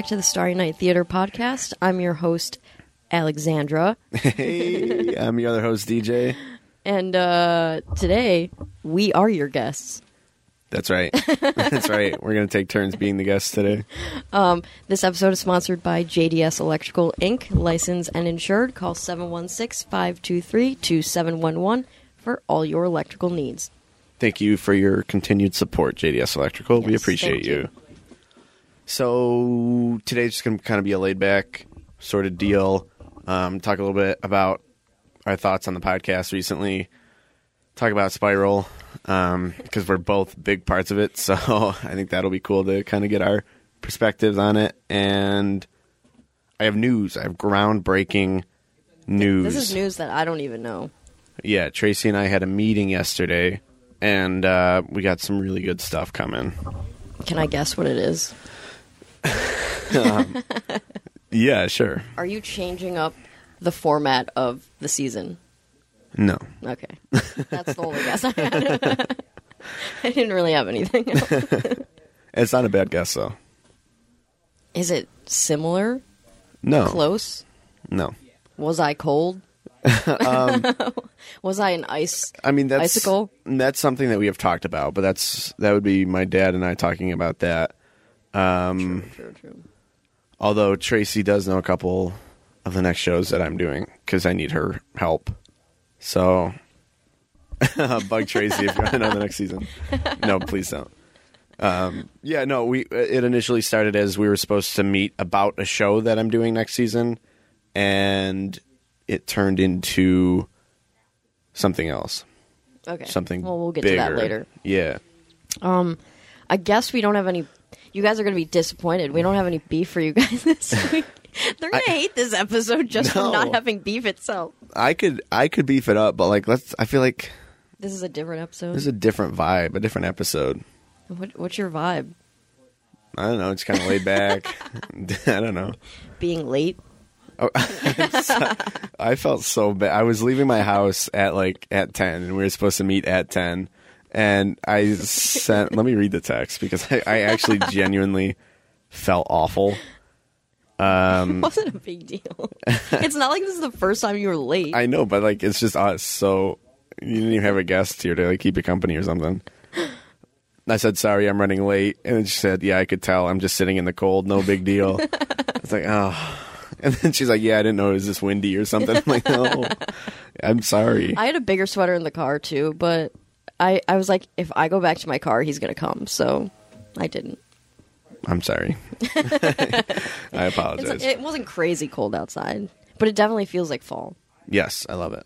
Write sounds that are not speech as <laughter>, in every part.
Back to the Starry Night Theater podcast. I'm your host, Alexandra. Hey, I'm your other host, DJ. And uh, today, we are your guests. That's right. That's right. We're going to take turns being the guests today. This episode is sponsored by JDS Electrical Inc., licensed and insured. Call 716 523 2711 for all your electrical needs. Thank you for your continued support, JDS Electrical. we appreciate you. you. So, today's just going to kind of be a laid back sort of deal. Um, talk a little bit about our thoughts on the podcast recently. Talk about Spiral because we're both big parts of it. <laughs> So, I think that'll be cool to kind of get our perspectives on it. And I have news. I have groundbreaking news. This is news that I don't even know. Yeah, Tracy and I had a meeting yesterday, and uh, we got some really good stuff coming. Can I guess what it is? Um, yeah, sure. Are you changing up the format of the season? No, Okay. That's the only guess I had. <laughs> I didn't really have anything. <laughs> it's not a bad guess though. Is it similar? No, Close? no. Was I cold? <laughs> Um, was I an ice? I mean that's Icicle? that's something that we have talked about, but that's that would be my dad and I talking about that. Um, True, true. although Tracy does know a couple of the next shows that I'm doing because I need her help. So, <laughs> bug Tracy if you want to know the next season. No, please don't. Um, yeah, no. We it initially started as we were supposed to meet about a show that I'm doing next season, and it turned into something else, Okay. something. Well, we'll get to that later. Yeah. Um, I guess we don't have any. You guys are going to be disappointed. We don't have any beef for you guys <laughs> this <laughs> week. They're going to hate this episode just No. for not having beef itself. I could I could beef it up, but like let's. I feel like This is a different episode. this is a different vibe, a different episode. what, what's your vibe? I don't know. It's kind of laid back. <laughs> I don't know. Being late? Oh, I felt so bad. I was leaving my house at like at ten, and we were supposed to meet at ten. And I sent. let me read the text because I, I actually <laughs> genuinely felt awful. It um, <laughs> wasn't a big deal. it's not like this is the first time you were late. I know, but like it's just us. So you didn't even have a guest here to like keep you company or something. I said sorry, I'm running late, and then she said, "Yeah, I could tell. I'm just sitting in the cold. No big deal." <laughs> it's like, oh. And then she's like, "Yeah, I didn't know it was this windy or something." I'm like, "No, I'm sorry." I had a bigger sweater in the car too, but I, I was like, if I go back to my car, he's going to come. So I didn't. I'm sorry. <laughs> I <laughs> It's, apologize. it wasn't crazy cold outside, but it definitely feels like fall. yes, I love it.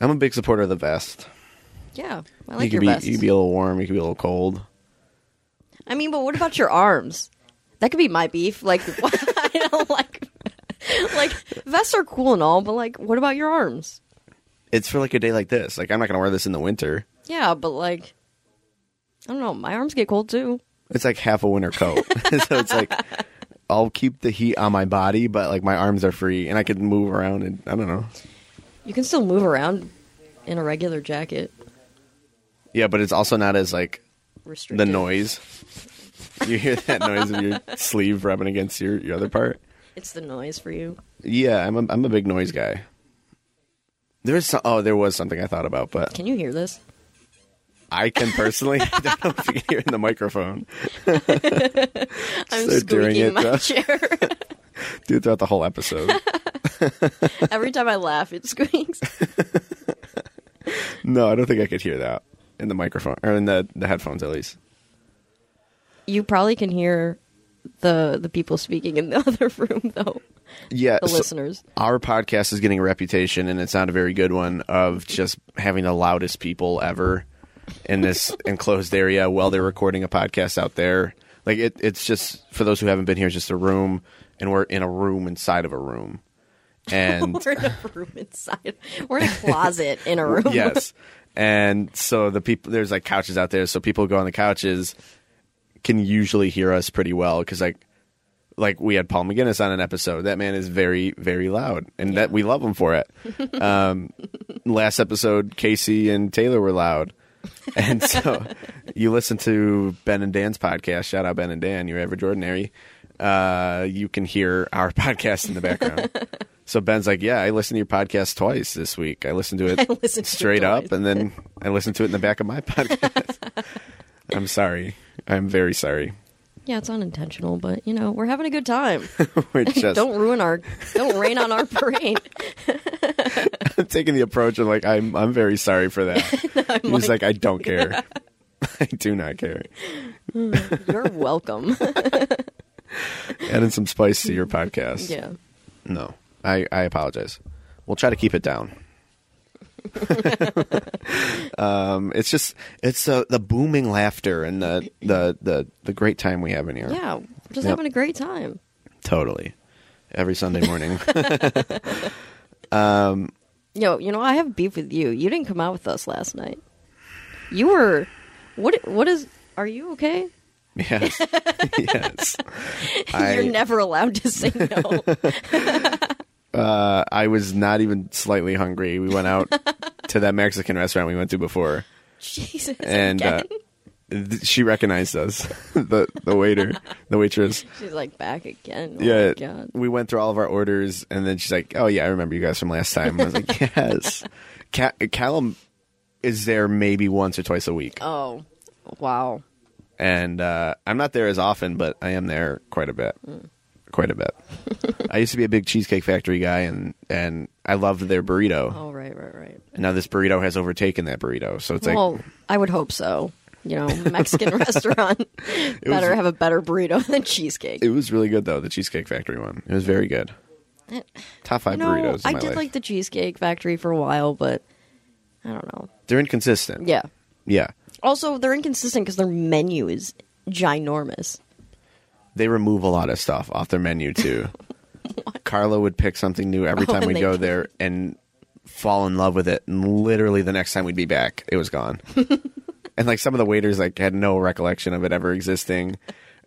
I'm a big supporter of the vest. Yeah, I like could your be vest. you could be a little warm, you could be a little cold. I mean, but what about your arms? That could be my beef. Like, <laughs> I don't like, like vests are cool and all, but like, what about your arms? It's for like a day like this. Like I'm not gonna wear this in the winter. Yeah, but like, I don't know. My arms get cold too. It's like half a winter coat. <laughs> so it's like I'll keep the heat on my body, but like my arms are free and I can move around and I don't know. You can still move around in a regular jacket. Yeah, but it's also not as like the noise. You hear that noise of your <laughs> sleeve rubbing against your, your other part? It's the noise for you. Yeah, I'm a, I'm a big noise guy. There's oh, there was something I thought about, but Can you hear this? I can personally. <laughs> I don't know if you can hear in the microphone. <laughs> I'm doing squeaking it, my chair. <laughs> Do it throughout the whole episode. Every time I laugh, it squeaks. no, I don't think I could hear that in the microphone or in the, the headphones at least. You probably can hear the the people speaking in the other room, though. Yeah, The so listeners. our podcast is getting a reputation, and it's not a very good one, of just having the loudest people ever in this enclosed area while they're recording a podcast out there. Like it, it's just for those who haven't been here, it's just a room, and we're in a room inside of a room, and <laughs> We're in a room inside. We're in a closet in a room. yes, and so the people there's like couches out there, so people who go on the couches can usually hear us pretty well because like like we had Paul McGinnis on an episode. That man is very very loud, and that we love him for it. <laughs> um, last episode, Casey and Taylor were loud. <laughs> And so you listen to Ben and Dan's podcast. Shout out Ben and Dan, your average ordinary. Uh, you can hear our <laughs> podcast in the background. <laughs> So Ben's like, "Yeah, I listened to your podcast twice this week. I listened to it I listened to it straight up, and then I listened to it in the back of my podcast." I'm sorry. I'm very sorry. Yeah, it's unintentional, but you know, we're having a good time. <laughs> We're <laughs> just don't ruin our don't rain on our parade. I'm <laughs> taking the approach of like I'm I'm very sorry for that. He's like, I don't care. I do not care. <sighs> You're welcome. Adding some spice to your podcast. yeah. No, I, I apologize. We'll try to keep it down. <laughs> um, it's just it's uh, the booming laughter and the, the the the great time we have in here. Yeah. We're just Yep. having a great time. Totally. Every Sunday <laughs> morning. <laughs> um, Yo, you know, I have beef with you. You didn't come out with us last night. You were what what is are you okay? yes. yes. You're never allowed to say no. Uh, I was not even slightly hungry. We went out <laughs> to that Mexican restaurant we went to before. Jesus. and uh, again? th- she recognized us, <laughs> the the waiter, the waitress. <laughs> She's like back again. Oh Yeah, my god. we went through all of our orders, and then she's like, "Oh yeah, I remember you guys from last time." I was like, "Yes." Ca- Callum is there maybe once or twice a week, Oh. Wow. and uh, I'm not there as often, but I am there quite a bit, quite a bit. I used to be a big Cheesecake Factory guy, and and I loved their burrito. Oh right, right, right. And now this burrito has overtaken that burrito, so it's like well, I would hope so. You know, <laughs> Mexican restaurant was- better have a better burrito than cheesecake. It was really good though, the Cheesecake Factory one. It was very good. Eh, Top five you know, burritos I did life. like the Cheesecake Factory for a while, but I don't know. They're inconsistent. Yeah. Yeah. Also, they're inconsistent because their menu is ginormous. They remove a lot of stuff off their menu <laughs> too. Carla would pick something new every Oh, time and we'd they go there and fall in love with it. And literally the next time we'd be back, it was gone. <laughs> and like some of the waiters like had no recollection of it ever existing.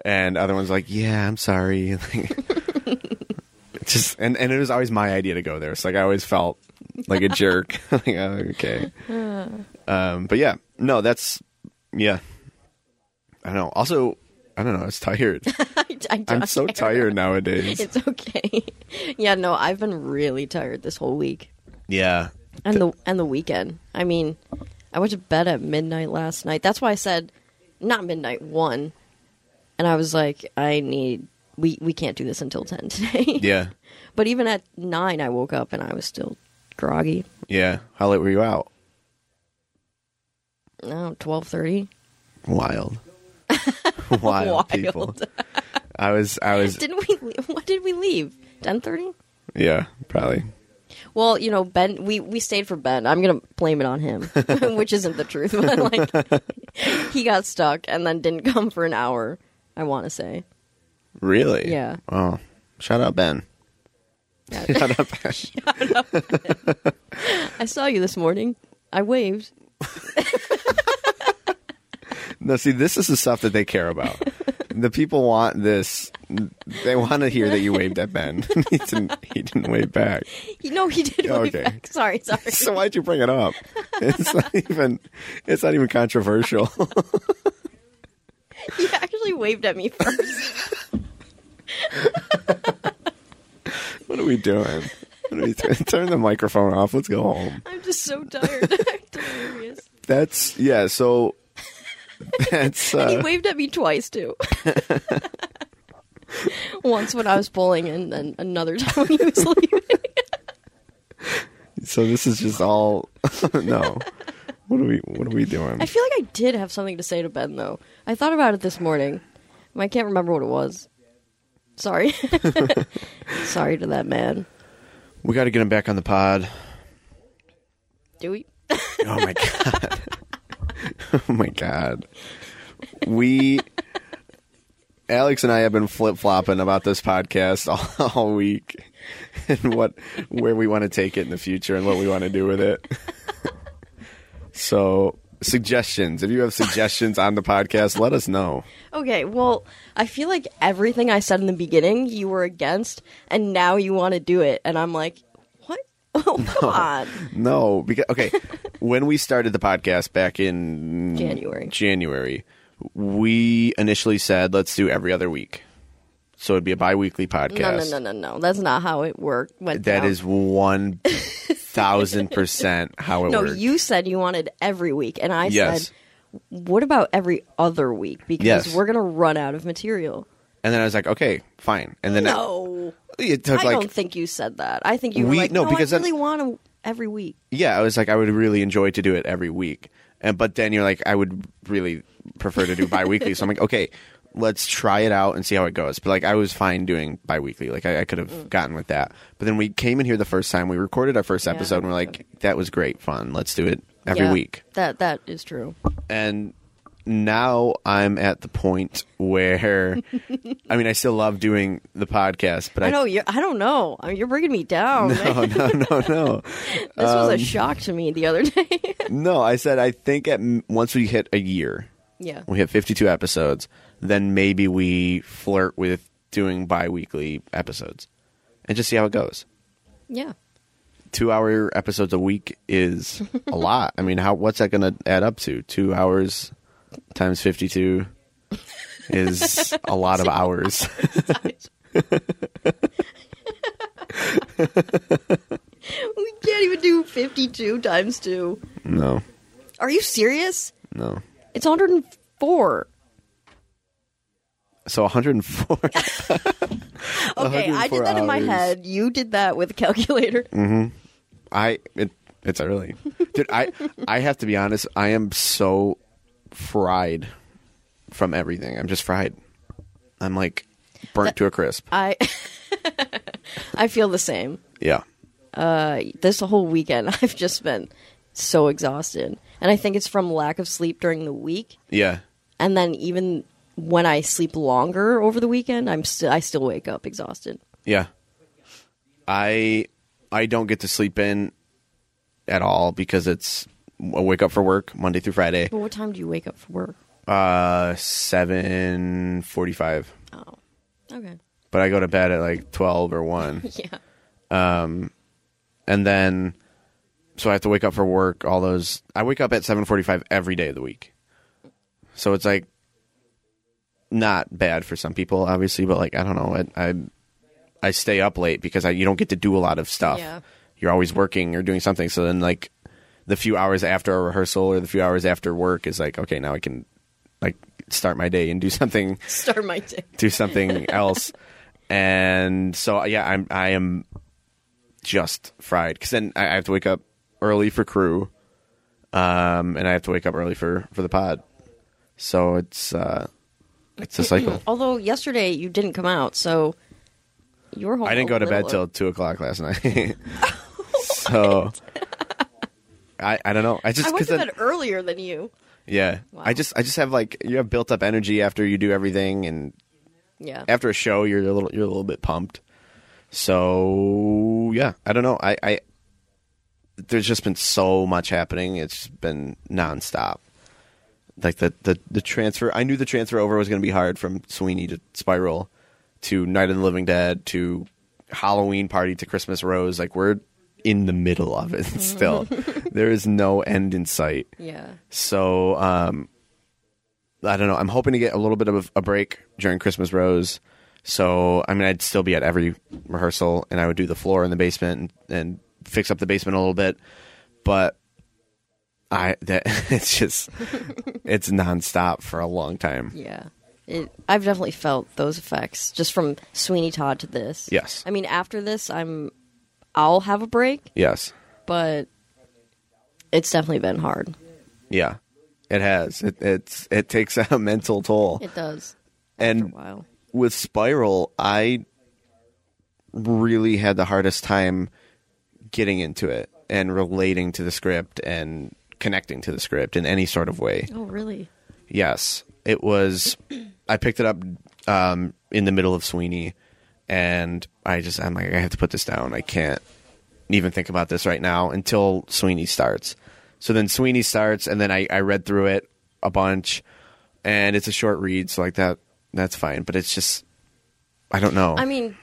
And other ones like, yeah, I'm sorry. <laughs> Just and, and it was always my idea to go there. So like I always felt like a jerk. like, oh, okay. <sighs> Um, but yeah, no, that's yeah. I don't know. Also, I don't know. I was tired. <laughs> I, I I'm so care. tired nowadays. It's okay. <laughs> yeah, no, I've been really tired this whole week yeah. and the and the weekend. I mean, I went to bed at midnight last night. That's why I said not midnight one, and I was like, I need we we can't do this until ten <laughs> today. Yeah. But even at nine, I woke up and I was still groggy. Yeah. How late were you out? No, twelve thirty. Wild. <laughs> Wild, <laughs> Wild. people. I was I was Didn't we? What did we leave? Ten thirty. yeah, probably. Well, you know, Ben, we, we stayed for Ben. I'm going to blame it on him, <laughs> which isn't the truth. But, like, he got stuck and then didn't come for an hour, I want to say. Really? Yeah. Oh. Shout out Ben. Yeah. Shout out Ben. I saw you this morning. I waved. No, see, this is the stuff that they care about. <laughs> the people want this. They want to hear that you waved at Ben. <laughs> he, didn't, he didn't wave back. Know, he did wave Okay. back. Sorry, sorry. So why'd you bring it up? It's not <laughs> even. It's not even controversial. He actually waved at me first. what are we doing? Are we doing? Turn the microphone off. Let's go home. I'm just so tired. That's yeah. So That's <laughs> And he uh, waved at me twice too. <laughs> Once when I was bowling, and then another <laughs> time when he was leaving. so. This is just all no. What are we? What are we doing? I feel like I did have something to say to Ben though. I thought about it this morning. I can't remember what it was. Sorry. Sorry to that man. We got to get him back on the pod. Do we? Oh my god. <laughs> oh my god. We Alex and I have been flip flopping about this podcast all, <laughs> all week and what where we want to take it in the future and what we want to do with it. <laughs> so suggestions. If you have suggestions on the podcast, let us know. Okay, well, I feel like everything I said in the beginning you were against, and now you want to do it, and I'm like? <laughs> Oh, come on. No, because okay, <laughs> when we started the podcast back in January. January, we initially said let's do every other week. So it'd be a bi-weekly podcast. No, no, no, no, no. That's not how it worked. Went That down. is one thousand percent how it <laughs> No, worked. No, you said you wanted every week, and I Yes. said, what about every other week? Because Yes. we're gonna run out of material. and then I was like, okay, fine. And then No, it took I like don't think you said that. I think you We- like, no, no, because I really want to every week. yeah, I was like, I would really enjoy to do it every week. And but then you're like, I would really prefer to do bi-weekly. so I'm like, okay, let's try it out and see how it goes. But like, I was fine doing bi-weekly. Like, I, I could have Mm. gotten with that. But then we came in here the first time. We recorded our first Yeah. episode, and we're like, that was great fun. Let's do it every Yeah, week. That that is true. And now I'm at the point where, <laughs> I mean, I still love doing the podcast, but I, I know you. I don't know. I mean, you're bringing me down. man. <laughs> no, no, no, no. <laughs> This was Um, a shock to me the other day. No, I said I think at once we hit a year, yeah. we hit 52 episodes, then maybe we flirt with doing bi-weekly episodes and just see how it goes. Yeah. 2-hour episodes a week is a lot. I mean, how what's that going to add up to? 2 hours times 52 is a lot of hours. <laughs> We can't even do 52 times 2. no. Are you serious? No. It's 104. So 104 <laughs> Okay, I did that in my head. You did that with a calculator. Mm-hmm. I it it's early, dude. I I have to be honest. I am so fried from everything. I'm just fried. I'm like burnt to a crisp. I <laughs> I feel the same. Yeah, Uh, this whole weekend, <laughs> I've just been so exhausted, and I think it's from lack of sleep during the week, yeah. and then even when I sleep longer over the weekend, I'm still I still wake up exhausted. Yeah. I I don't get to sleep in at all because it's I wake up for work Monday through Friday. But what time do you wake up for work? Uh 7:45. Oh, okay, But I go to bed at like 12 or 1. <laughs> yeah, Um, and then so I have to wake up for work all those I wake up at 7:45 every day of the week. So it's like not bad for some people obviously, but like I don't know, I I, I stay up late because I you don't get to do a lot of stuff. Yeah. You're always working or doing something. So then like the few hours after a rehearsal or the few hours after work is like okay, now I can like start my day and do <laughs> something start my day. <laughs> do something else. And so yeah, I'm I am just fried because then I have to wake up early for crew, um, and I have to wake up early for for the pod. So it's uh, it's a <clears throat> cycle. Although yesterday you didn't come out, so you were home. I didn't go to bed till two o'clock last night. <laughs> so I I don't know. I just I went to bed earlier than you. yeah, Wow. I just I just have like you have built up energy after you do everything and Yeah, after a show you're a little you're a little bit pumped. So yeah, I don't know. I, I there's just been so much happening. It's been nonstop. Like the the the transfer. I knew the transfer over was going to be hard from Sweeney to Spiral to Night of the Living Dead to Halloween Party to Christmas Rose. Like we're in the middle of it <laughs> still. there is no end in sight. yeah. So um, I don't know. I'm hoping to get a little bit of a break during Christmas Rose. So I mean, I'd still be at every rehearsal, and I would do the floor in the basement and, and fix up the basement a little bit. But I that <laughs> it's just <laughs> it's nonstop for a long time. Yeah. It, I've definitely felt those effects just from Sweeney Todd to this. Yes. I mean, after this, I'm, I'll have a break, Yes. but it's definitely been hard. Yeah. It has. It it's it takes a <laughs> mental toll. It does. and After a while. with Spiral, I really had the hardest time getting into it and relating to the script and connecting to the script in any sort of way. Oh, really? Yes, it was. <clears throat> I picked it up um, in the middle of Sweeney, and I just I'm like I have to put this down. I can't even think about this right now until Sweeney starts. So then Sweeney starts, and then I, I read through it a bunch, and it's a short read, so like that that's fine. But it's just I don't know. I mean,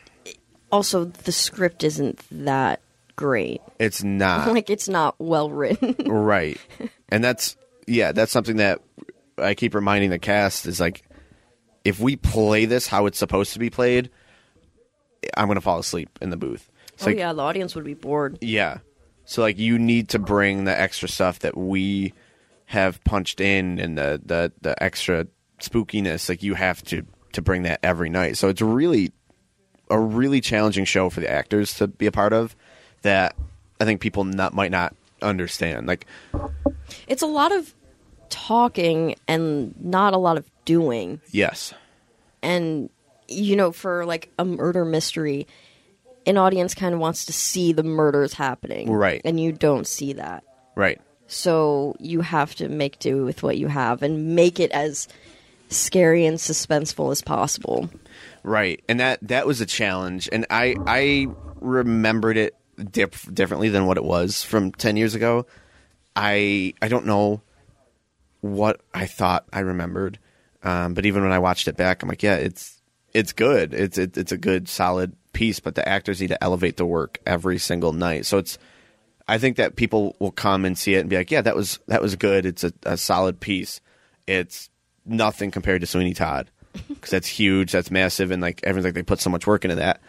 also, the script isn't that great. it's not <laughs> like, it's not well written. <laughs> right, and that's yeah, that's something that I keep reminding the cast is like if we play this how it's supposed to be played, I'm gonna fall asleep in the booth. It's oh, like, yeah, the audience would be bored. Yeah. So like you need to bring the extra stuff that we have punched in and the the the extra spookiness like you have to to bring that every night. So it's really a really challenging show for the actors to be a part of that I think people not might not understand. Like It's a lot of talking and not a lot of doing. yes. and you know for like a murder mystery an audience kind of wants to see the murders happening Right. and you don't see that Right. so you have to make do with what you have and make it as scary and suspenseful as possible Right, and that that was a challenge, and I I remembered it dip, differently than what it was from ten years ago. I I don't know what I thought I remembered, um, but even when I watched it back, I'm like, yeah, it's it's good. It's it, it's a good solid piece, but the actors need to elevate the work every single night. So it's I think that people will come and see it and be like, yeah, that was that was good. It's a, a solid piece. It's nothing compared to Sweeney Todd because that's huge, that's massive, and like everyone's like they put so much work into that.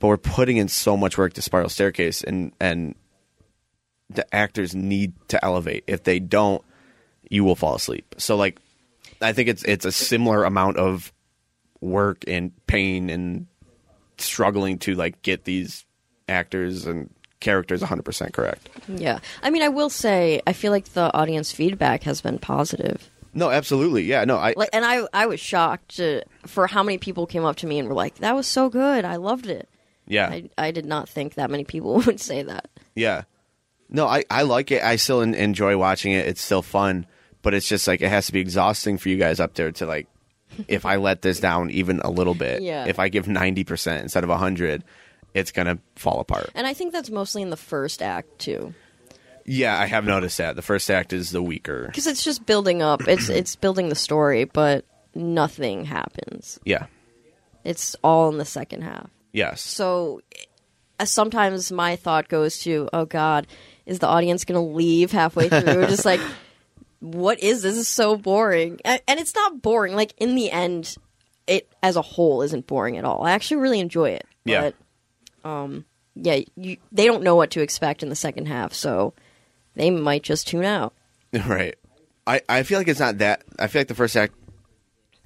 But we're putting in so much work to Spiral Staircase, and and the actors need to elevate. If they don't, you will fall asleep. So like, I think it's it's a similar amount of work and pain and struggling to like get these actors and characters 100% correct. yeah i mean i will say i feel like the audience feedback has been positive No, absolutely. Yeah, no, I like and i i was shocked to, for how many people came up to me and were like that was so good i loved it yeah. I, I did not think that many people <laughs> would say that Yeah. No, I, I like it. I still enjoy watching it. It's still fun, but it's just like it has to be exhausting for you guys up there to like if I let this down even a little bit, Yeah. if I give 90% instead of 100, it's going to fall apart. And I think that's mostly in the first act too, Yeah, I have noticed that. The first act is the weaker. because it's just building up. It's <clears throat> it's building the story, but nothing happens. Yeah. It's all in the second half. Yes. So uh, sometimes my thought goes to, "Oh God, is the audience going to leave halfway through?" <laughs> just like, what is this? this? Is so boring, and, and it's not boring. Like in the end, it as a whole isn't boring at all. I actually really enjoy it. Yeah. But, um, yeah, you, they don't know what to expect in the second half, so they might just tune out. <laughs> right. I, I feel like it's not that. I feel like the first act.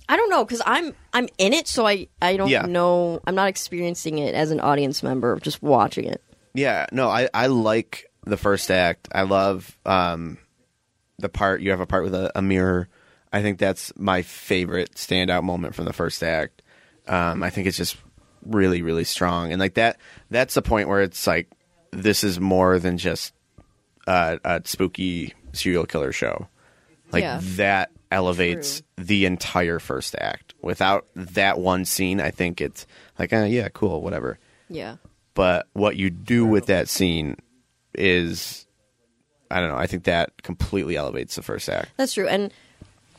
I don't know because I'm I'm in it, so I I don't Yeah. know. I'm not experiencing it as an audience member, just watching it. Yeah, no, I, I like the first act. I love um, the part you have a part with a, a mirror. I think that's my favorite standout moment from the first act. Um, I think it's just really, really strong, and like that. That's the point where it's like this is more than just a, a spooky serial killer show. Like Yeah. that elevates the entire first act. Without that one scene, I think it's like, uh, yeah, cool, whatever Yeah. but what you do with that scene is I don't know. I think that completely elevates the first act. That's true. And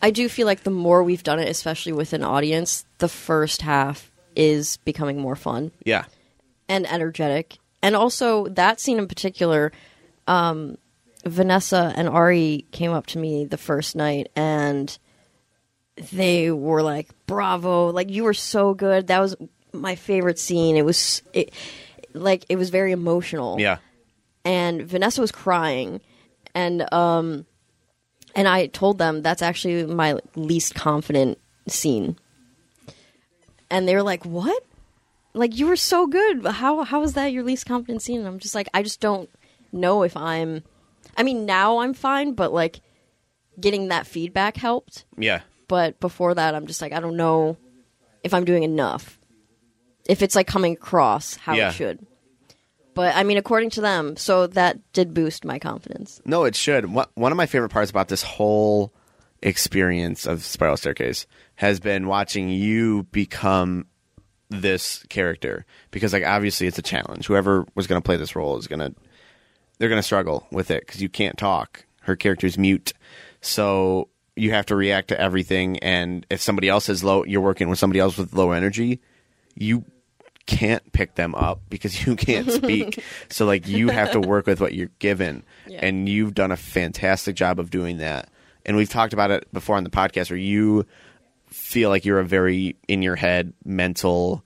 I do feel like the more we've done it, especially with an audience, the first half is becoming more fun Yeah. and energetic. And also, that scene in particular, um, Vanessa and Ari came up to me the first night and they were like, bravo, like, you were so good. That was my favorite scene. It was, it, like, it was very emotional Yeah. and Vanessa was crying, and um, and I told them that's actually my least confident scene. And they were like, "What? Like you were so good. How how is that your least confident scene?" And I'm just like, I just don't know if I'm. I mean, now I'm fine, but like getting that feedback helped. Yeah. But before that, I'm just like, I don't know if I'm doing enough. If it's like coming across how Yeah. it should. But I mean, according to them, so that did boost my confidence. No, it should. One of my favorite parts about this whole experience of Spiral Staircase has been watching you become this character because like obviously it's a challenge. Whoever was going to play this role is going to they're going to struggle with it cuz you can't talk. Her character's mute. So you have to react to everything and if somebody else is low you're working with somebody else with low energy, you can't pick them up because you can't <laughs> speak. so like you have to work with what you're given. Yeah. And you've done a fantastic job of doing that. And we've talked about it before on the podcast where you feel like you're a very in your head mental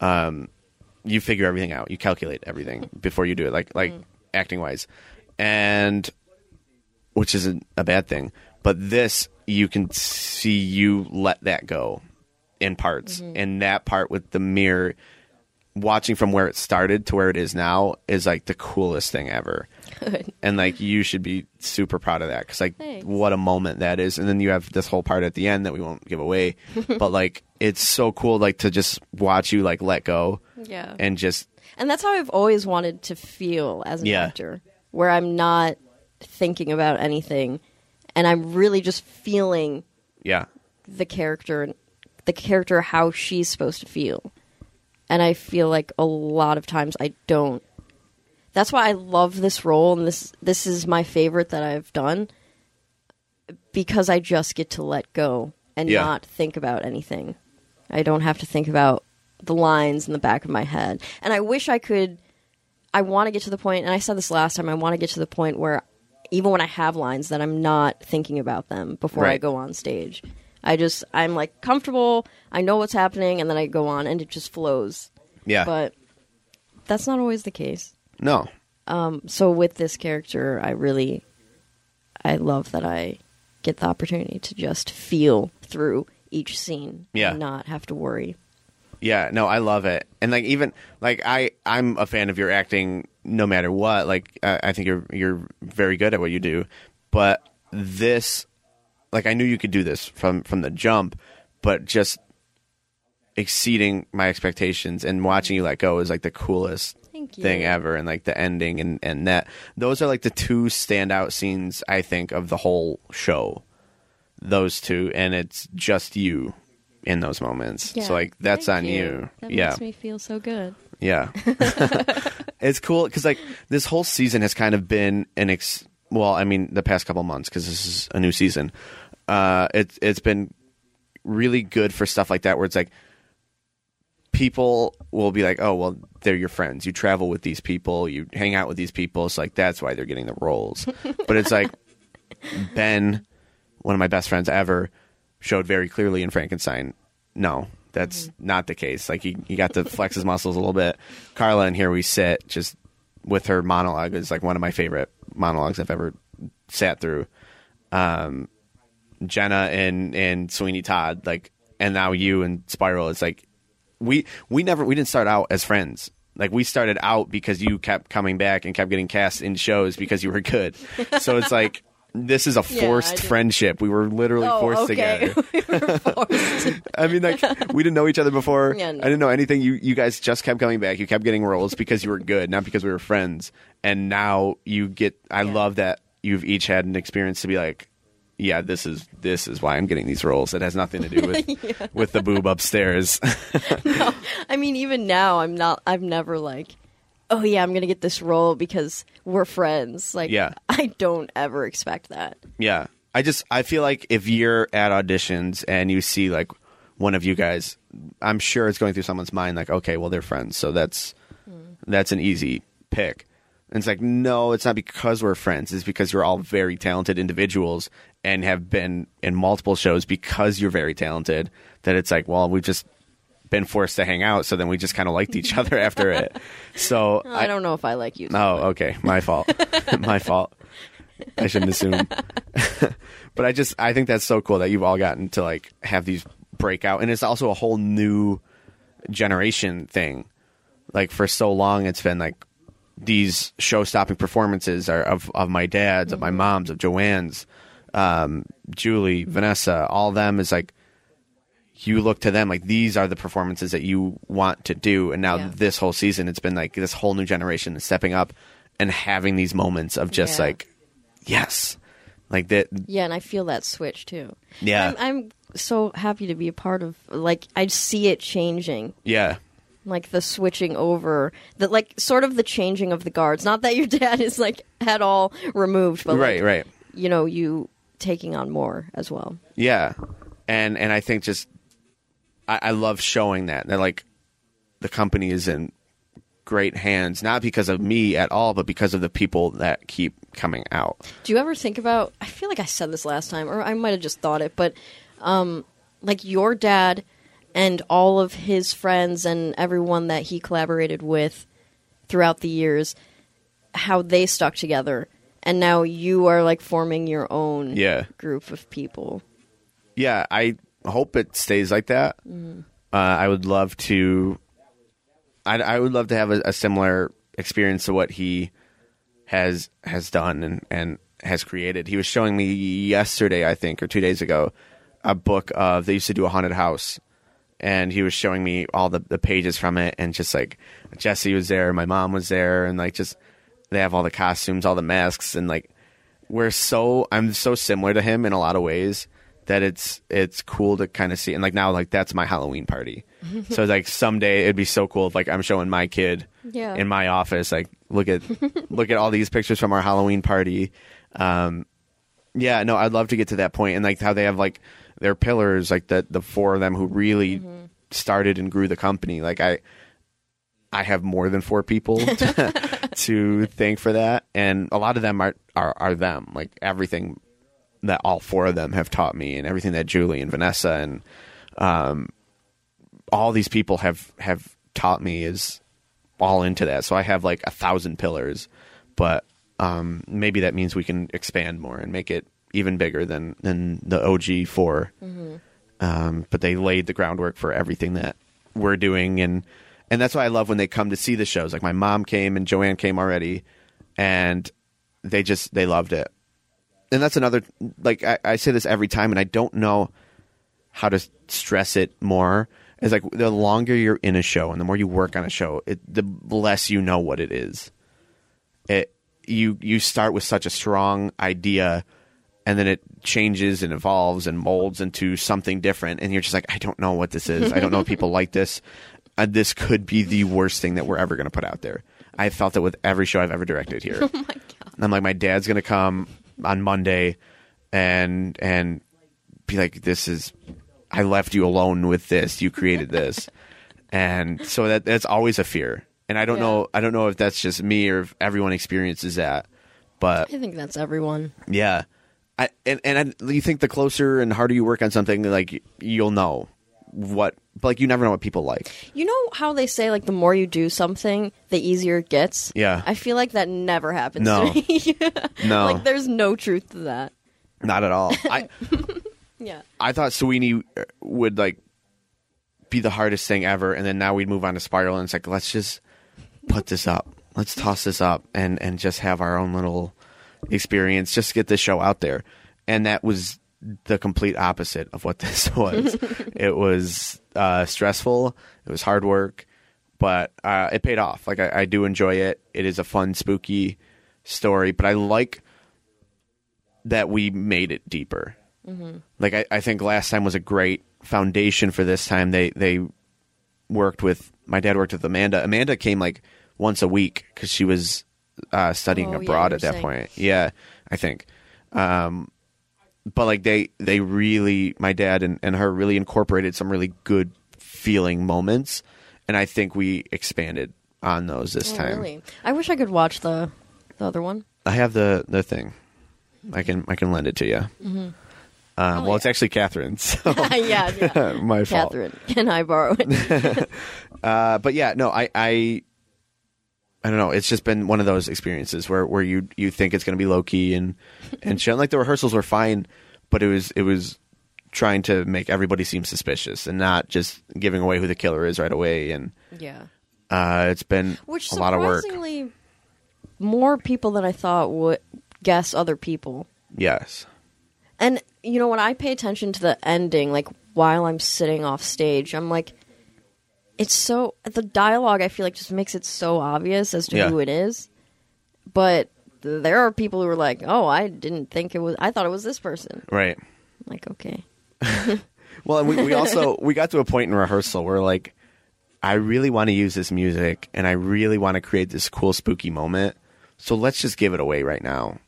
um you figure everything out. You calculate everything <laughs> before you do it like like acting wise. And which isn't a bad thing. But this you can see you let that go in parts. And that part with the mirror watching from where it started to where it is now is like the coolest thing ever. Good. And like you should be super proud of that because like Thanks. what a moment that is. And then you have this whole part at the end that we won't give away, <laughs> but like it's so cool like to just watch you like let go Yeah. and just And that's how I've always wanted to feel as an Yeah. actor, where I'm not thinking about anything and I'm really just feeling yeah the character and the character how she's supposed to feel. And I feel like a lot of times I don't. That's why I love this role and this this is my favorite that I've done because I just get to let go and Yeah. not think about anything. I don't have to think about the lines in the back of my head. And I wish I could I want to get to the point and I said this last time I want to get to the point where even when I have lines that I'm not thinking about them before I go on stage. I just I'm like comfortable, I know what's happening and then I go on and it just flows. yeah But that's not always the case. no Um, So with this character, I really I love that I get the opportunity to just feel through each scene Yeah. and not have to worry. Yeah, no, I love it, and like even like I, I'm a fan of your acting, no matter what. Like I, I think you're you're very good at what you do, but this, like I knew you could do this from from the jump, but just exceeding my expectations and watching you let go is like the coolest thing ever, and like the ending and and that those are like the two standout scenes I think of the whole show. Those two, and it's just you in those moments. Yeah, so like that's thank on you. That yeah, makes me feel so good. yeah. <laughs> it's cool because like this whole season has kind of been an ex. Well, I mean the past couple months because this is a new season. Uh, it's it's been really good for stuff like that where it's like people will be like, oh well, they're your friends. You travel with these people. You hang out with these people. It's like that's why they're getting the roles. <laughs> but it's like Ben, one of my best friends ever, showed very clearly in Frankenstein. No, that's not the case. Like he, he got to flex his muscles a little bit. Carla and here we sit just with her monologue is like one of my favorite monologues I've ever sat through. Um, Jenna and and Sweeney Todd like, and now you and Spiral. It's like we we never we didn't start out as friends. Like we started out because you kept coming back and kept getting cast in shows because you were good. So it's <laughs> like this is a forced did- friendship. We were literally Oh, forced okay. together. <laughs> we forced. <laughs> I mean, like we didn't know each other before. Yeah, no. I didn't know anything. You you guys just kept coming back. You kept getting roles because you were good, not because we were friends. And now you get. I Yeah. love that you've each had an experience to be like, yeah, this is this is why I'm getting these roles. It has nothing to do with <laughs> with the boob upstairs. <laughs> <laughs> no, I mean, even now, I'm not. I've never like, oh yeah, I'm gonna get this role because we're friends. Like, Yeah. I don't ever expect that. Yeah. I just I feel like if you're at auditions and you see like one of you guys, I'm sure it's going through someone's mind like, okay, well they're friends, so that's hmm. that's an easy pick. And it's like, no, it's not because we're friends. It's because you're all very talented individuals and have been in multiple shows because you're very talented. That it's like, well, we've just been forced to hang out, so then we just kind of liked each <laughs> other after it. So I, don't know if I like you. Oh, okay. My fault. <laughs> My fault. I shouldn't assume. <laughs> but I just I think that's so cool that you've all gotten to like have these breakout, and it's also a whole new generation thing. Like for so long, it's been like these show-stopping performances are of of my dad's, of my mm-hmm. mom's, of Joanne's, um, Julie, Vanessa, all them is like you look to them like these are the performances that you want to do and now Yeah. this whole season it's been like this whole new generation is stepping up and having these moments of just Yeah. like yes like that Yeah, and I feel that switch too. Yeah. I'm, I'm so happy to be a part of. Like, I see it changing. yeah like the switching over that like sort of the changing of the guards not that your <laughs> dad is like at all removed but right like, right you know you taking on more as well. Yeah. And and i think just I, I love showing that that like the company is in great hands not because of me at all but because of the people that keep coming out. Do you ever think about i feel like i said this last time or i might have just thought it but um like your dad and all of his friends and everyone that he collaborated with throughout the years how they stuck together and now you are like forming your own yeah group of people yeah, I hope it stays like that. Uh, I would love to. I, I would love to have a, a similar experience to what he has has done and and has created. He was showing me yesterday, I think, or two days ago, a book of they used to do a haunted house, and he was showing me all the the pages from it, and just like Jesse was there, my mom was there, and like just they have all the costumes, all the masks, and like we're so I'm so similar to him in a lot of ways that it's it's cool to kind of see and like now like that's my Halloween party. so like someday it'd be so cool if like I'm showing my kid Yeah. in my office like look at <laughs> look at all these pictures from our Halloween party. Um yeah, no, I'd love to get to that point and like how they have like their pillars like the the four of them who really started and grew the company. Like I I have more than four people <laughs> <laughs> to, thank for that, and a lot of them are, are are them. Like everything that all four of them have taught me, and everything that Julie and Vanessa and um, all these people have have taught me is all into that. So I have like a thousand pillars, but um, maybe that means we can expand more and make it even bigger than than the OG 4 Um, but they laid the groundwork for everything that we're doing, and and that's why I love when they come to see the shows. Like my mom came and Joanne came already, and they just they loved it. And that's another like I, I say this every time, and I don't know how to stress it more. Is like the longer you're in a show and the more you work on a show, it, the less you know what it is. It you you start with such a strong idea, and then it changes and evolves and molds into something different, and you're just like, I don't know what this is. I don't know if people <laughs> like this. Uh, this could be the worst thing that we're ever going to put out there. I felt it with every show I've ever directed here. <laughs> oh my god I'm like, my dad's gonna come on Monday, and and be like, this is, I left you alone with this. You created this, <laughs> and so that that's always a fear. And I don't Yeah. know, I don't know if that's just me or if everyone experiences that, but i think that's everyone yeah, I and and I, you think the closer and harder you work on something, like you'll know what, like you never know what people like. You know how they say like the more you do something, the easier it gets. Yeah. I feel like that never happens No. to me. <laughs> No, like there's no truth to that. not at all. <laughs> I. Yeah. I thought Sweeney uh, would like be the hardest thing ever, and then now we'd move on to Spiral, and it's like let's just put this up, let's toss this up, and and just have our own little experience, just get this show out there, and that was the complete opposite of what <laughs> this was. <laughs> it was uh, stressful, it was hard work, but uh, it paid off. Like I, I do enjoy it. It is a fun, spooky story, but I like that we made it deeper. Like I, I think last time was a great foundation for this time. They they worked with my dad worked with Amanda. Amanda came like once a week because she was uh, studying Oh, abroad you at that saying. point. Yeah, I think. Um, but like they they really my dad and, and her really incorporated some really good feeling moments, and I think we expanded on those this Oh, time. really? I wish I could watch the the other one. I have the the thing. I can I can lend it to you. Mm-hmm. Um, Oh, well, it's actually Catherine's. So <laughs> yeah, yeah. <laughs> my fault. Catherine, can I borrow it? <laughs> Uh, but yeah, no, I, I I don't know. It's just been one of those experiences where, where you you think it's going to be low key and <laughs> and shit. Like the rehearsals were fine, but it was it was trying to make everybody seem suspicious and not just giving away who the killer is right away. And Yeah. uh, it's been Which a lot of work. surprisingly, more people than I thought would guess other people. Yes. And you know when I pay attention to the ending, like while I'm sitting off stage, I'm like, it's so the dialogue. I feel like just makes it so obvious as to Yeah. who it is. But there are people who are like, "Oh, I didn't think it was. I thought it was this person." Right. I'm like, okay, <laughs> Well, and we, we also <laughs> we got to a point in rehearsal where like I really want to use this music and I really want to create this cool spooky moment. So let's just give it away right now.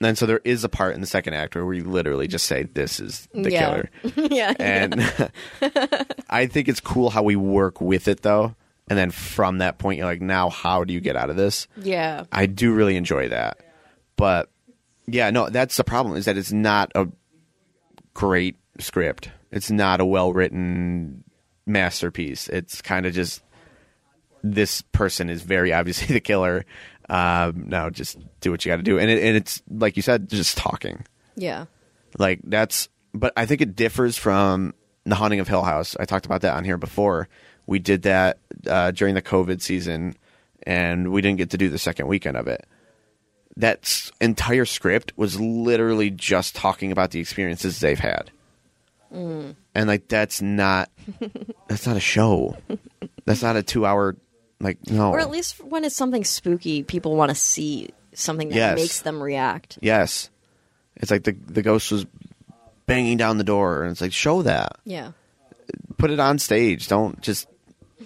And so there is a part in the second act where we literally just say this is the Yeah. killer. <laughs> yeah, And I think it's cool how we work with it though. And then from that point you're like now how do you get out of this? yeah, I do really enjoy that. But yeah, no, that's the problem is that it's not a great script. It's not a well written masterpiece. It's kind of just this person is very <laughs> obviously the killer. Um, now just do what you got to do, and it, and it's like you said, just talking. yeah, Like that's, but I think it differs from the Haunting of Hill House. I talked about that on here before. We did that uh, during the COVID season, and we didn't get to do the second weekend of it. That entire script was literally just talking about the experiences they've had, and like that's not <laughs> that's not a show. that's not a two-hour like no. or at least when it's something spooky, people want to see something that Yes. makes them react. yes, it's like the the ghost was banging down the door, and it's like show that. Yeah, put it on stage. Don't just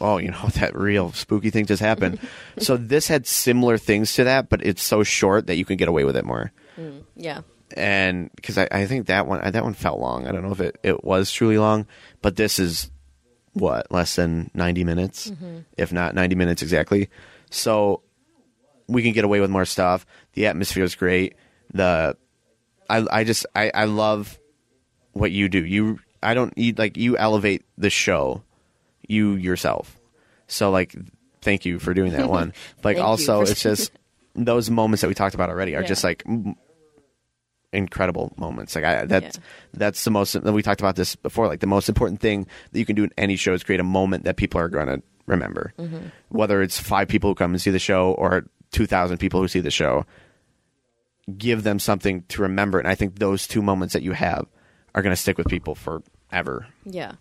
oh, you know <laughs> that real spooky thing just happened. so this had similar things to that, but it's so short that you can get away with it more. Mm, yeah, And because I, I think that one that one felt long. I don't know if it, it was truly long, but this is what less than ninety minutes, mm-hmm. if not ninety minutes exactly. So we can get away with more stuff. The atmosphere is great. The I I just I, I love what you do. You I don't you like you elevate the show, you yourself. So like thank you for doing that one. <laughs> Like also it's just those moments that we talked about already are Yeah. just like mm, incredible moments. Like I that's Yeah. that's the most that we talked about this before like the most important thing that you can do in any show is create a moment that people are going to remember. Mm-hmm. Whether it's 5 people who come and see the show or 2000 people who see the show give them something to remember. And I think those two moments that you have are going to stick with people forever. yeah.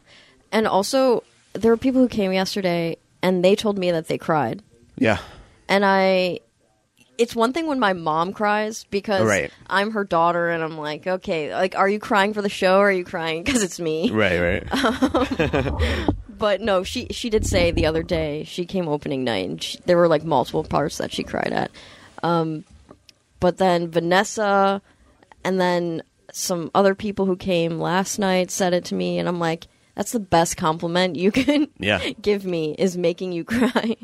And also, there were people who came yesterday and they told me that they cried. Yeah. and I it's one thing when my mom cries because Right. I'm her daughter and I'm like, okay, like are you crying for the show or are you crying cuz it's me? <laughs> Right, right. <laughs> But no, she she did say the other day she came opening night and she, there were like multiple parts that she cried at. Um but then Vanessa and then some other people who came last night said it to me and I'm like that's the best compliment you can Yeah. <laughs> give me is making you cry.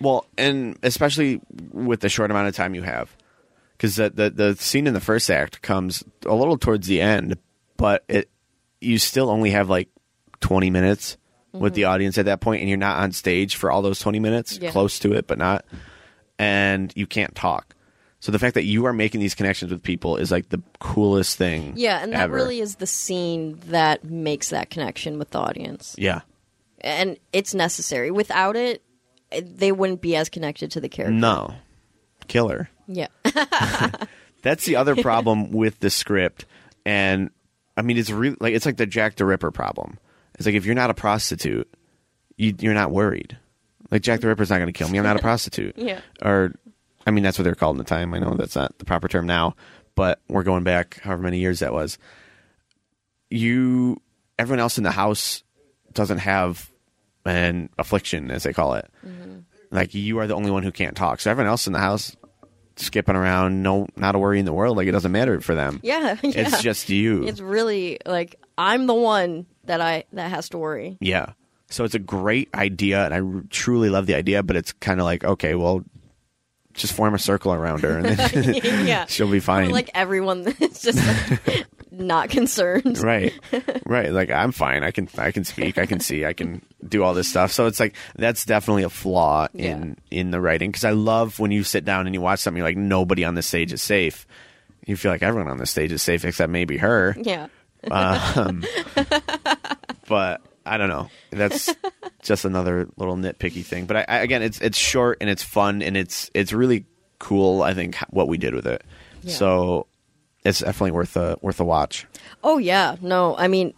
well, and especially with the short amount of time you have. Because the, the, the scene in the first act comes a little towards the end, but it you still only have like 20 minutes with the mm-hmm. audience at that point, and you're not on stage for all those 20 minutes, Yeah. close to it, but not. And you can't talk. So the fact that you are making these connections with people is like the coolest thing. Yeah, and that ever. really is the scene that makes that connection with the audience. Yeah. And it's necessary. Without it, they wouldn't be as connected to the character. No. Killer. Yeah. <laughs> <laughs> That's the other problem with the script, and I mean, it's really like it's like the Jack the Ripper problem. It's like if you're not a prostitute, you, you're not worried. Like Jack the Ripper's not going to kill me. I'm not a <laughs> prostitute. Yeah. Or, I mean, that's what they're called in the time. I know that's not the proper term now, but we're going back however many years that was. You, everyone else in the house doesn't have an affliction, as they call it. Mm-hmm. Like you are the only one who can't talk. So everyone else in the house skipping around, no, not a worry in the world. Like it doesn't matter for them. Yeah. <laughs> yeah. It's just you. It's really like I'm the one that I that has to worry. yeah. So it's a great idea, and I r- truly love the idea. But it's kind of like, okay, well, just form a circle around her, and then <laughs> <laughs> yeah. she'll be fine. Or like everyone <laughs> it's just like, not concerned. right. Right. Like i'm fine. I can i can speak. I can see. I can do all this stuff. So it's like that's definitely a flaw in in the writing. Because i love when you sit down and you watch something you're like nobody on the stage is safe. You feel like everyone on the stage is safe except maybe her. Yeah. um, but I don't know. That's <laughs> just another little nitpicky thing. But I, I, again, it's it's short and it's fun and it's it's really cool. I think what we did with it. Yeah. So it's definitely worth a worth a watch. Oh yeah, no, I mean,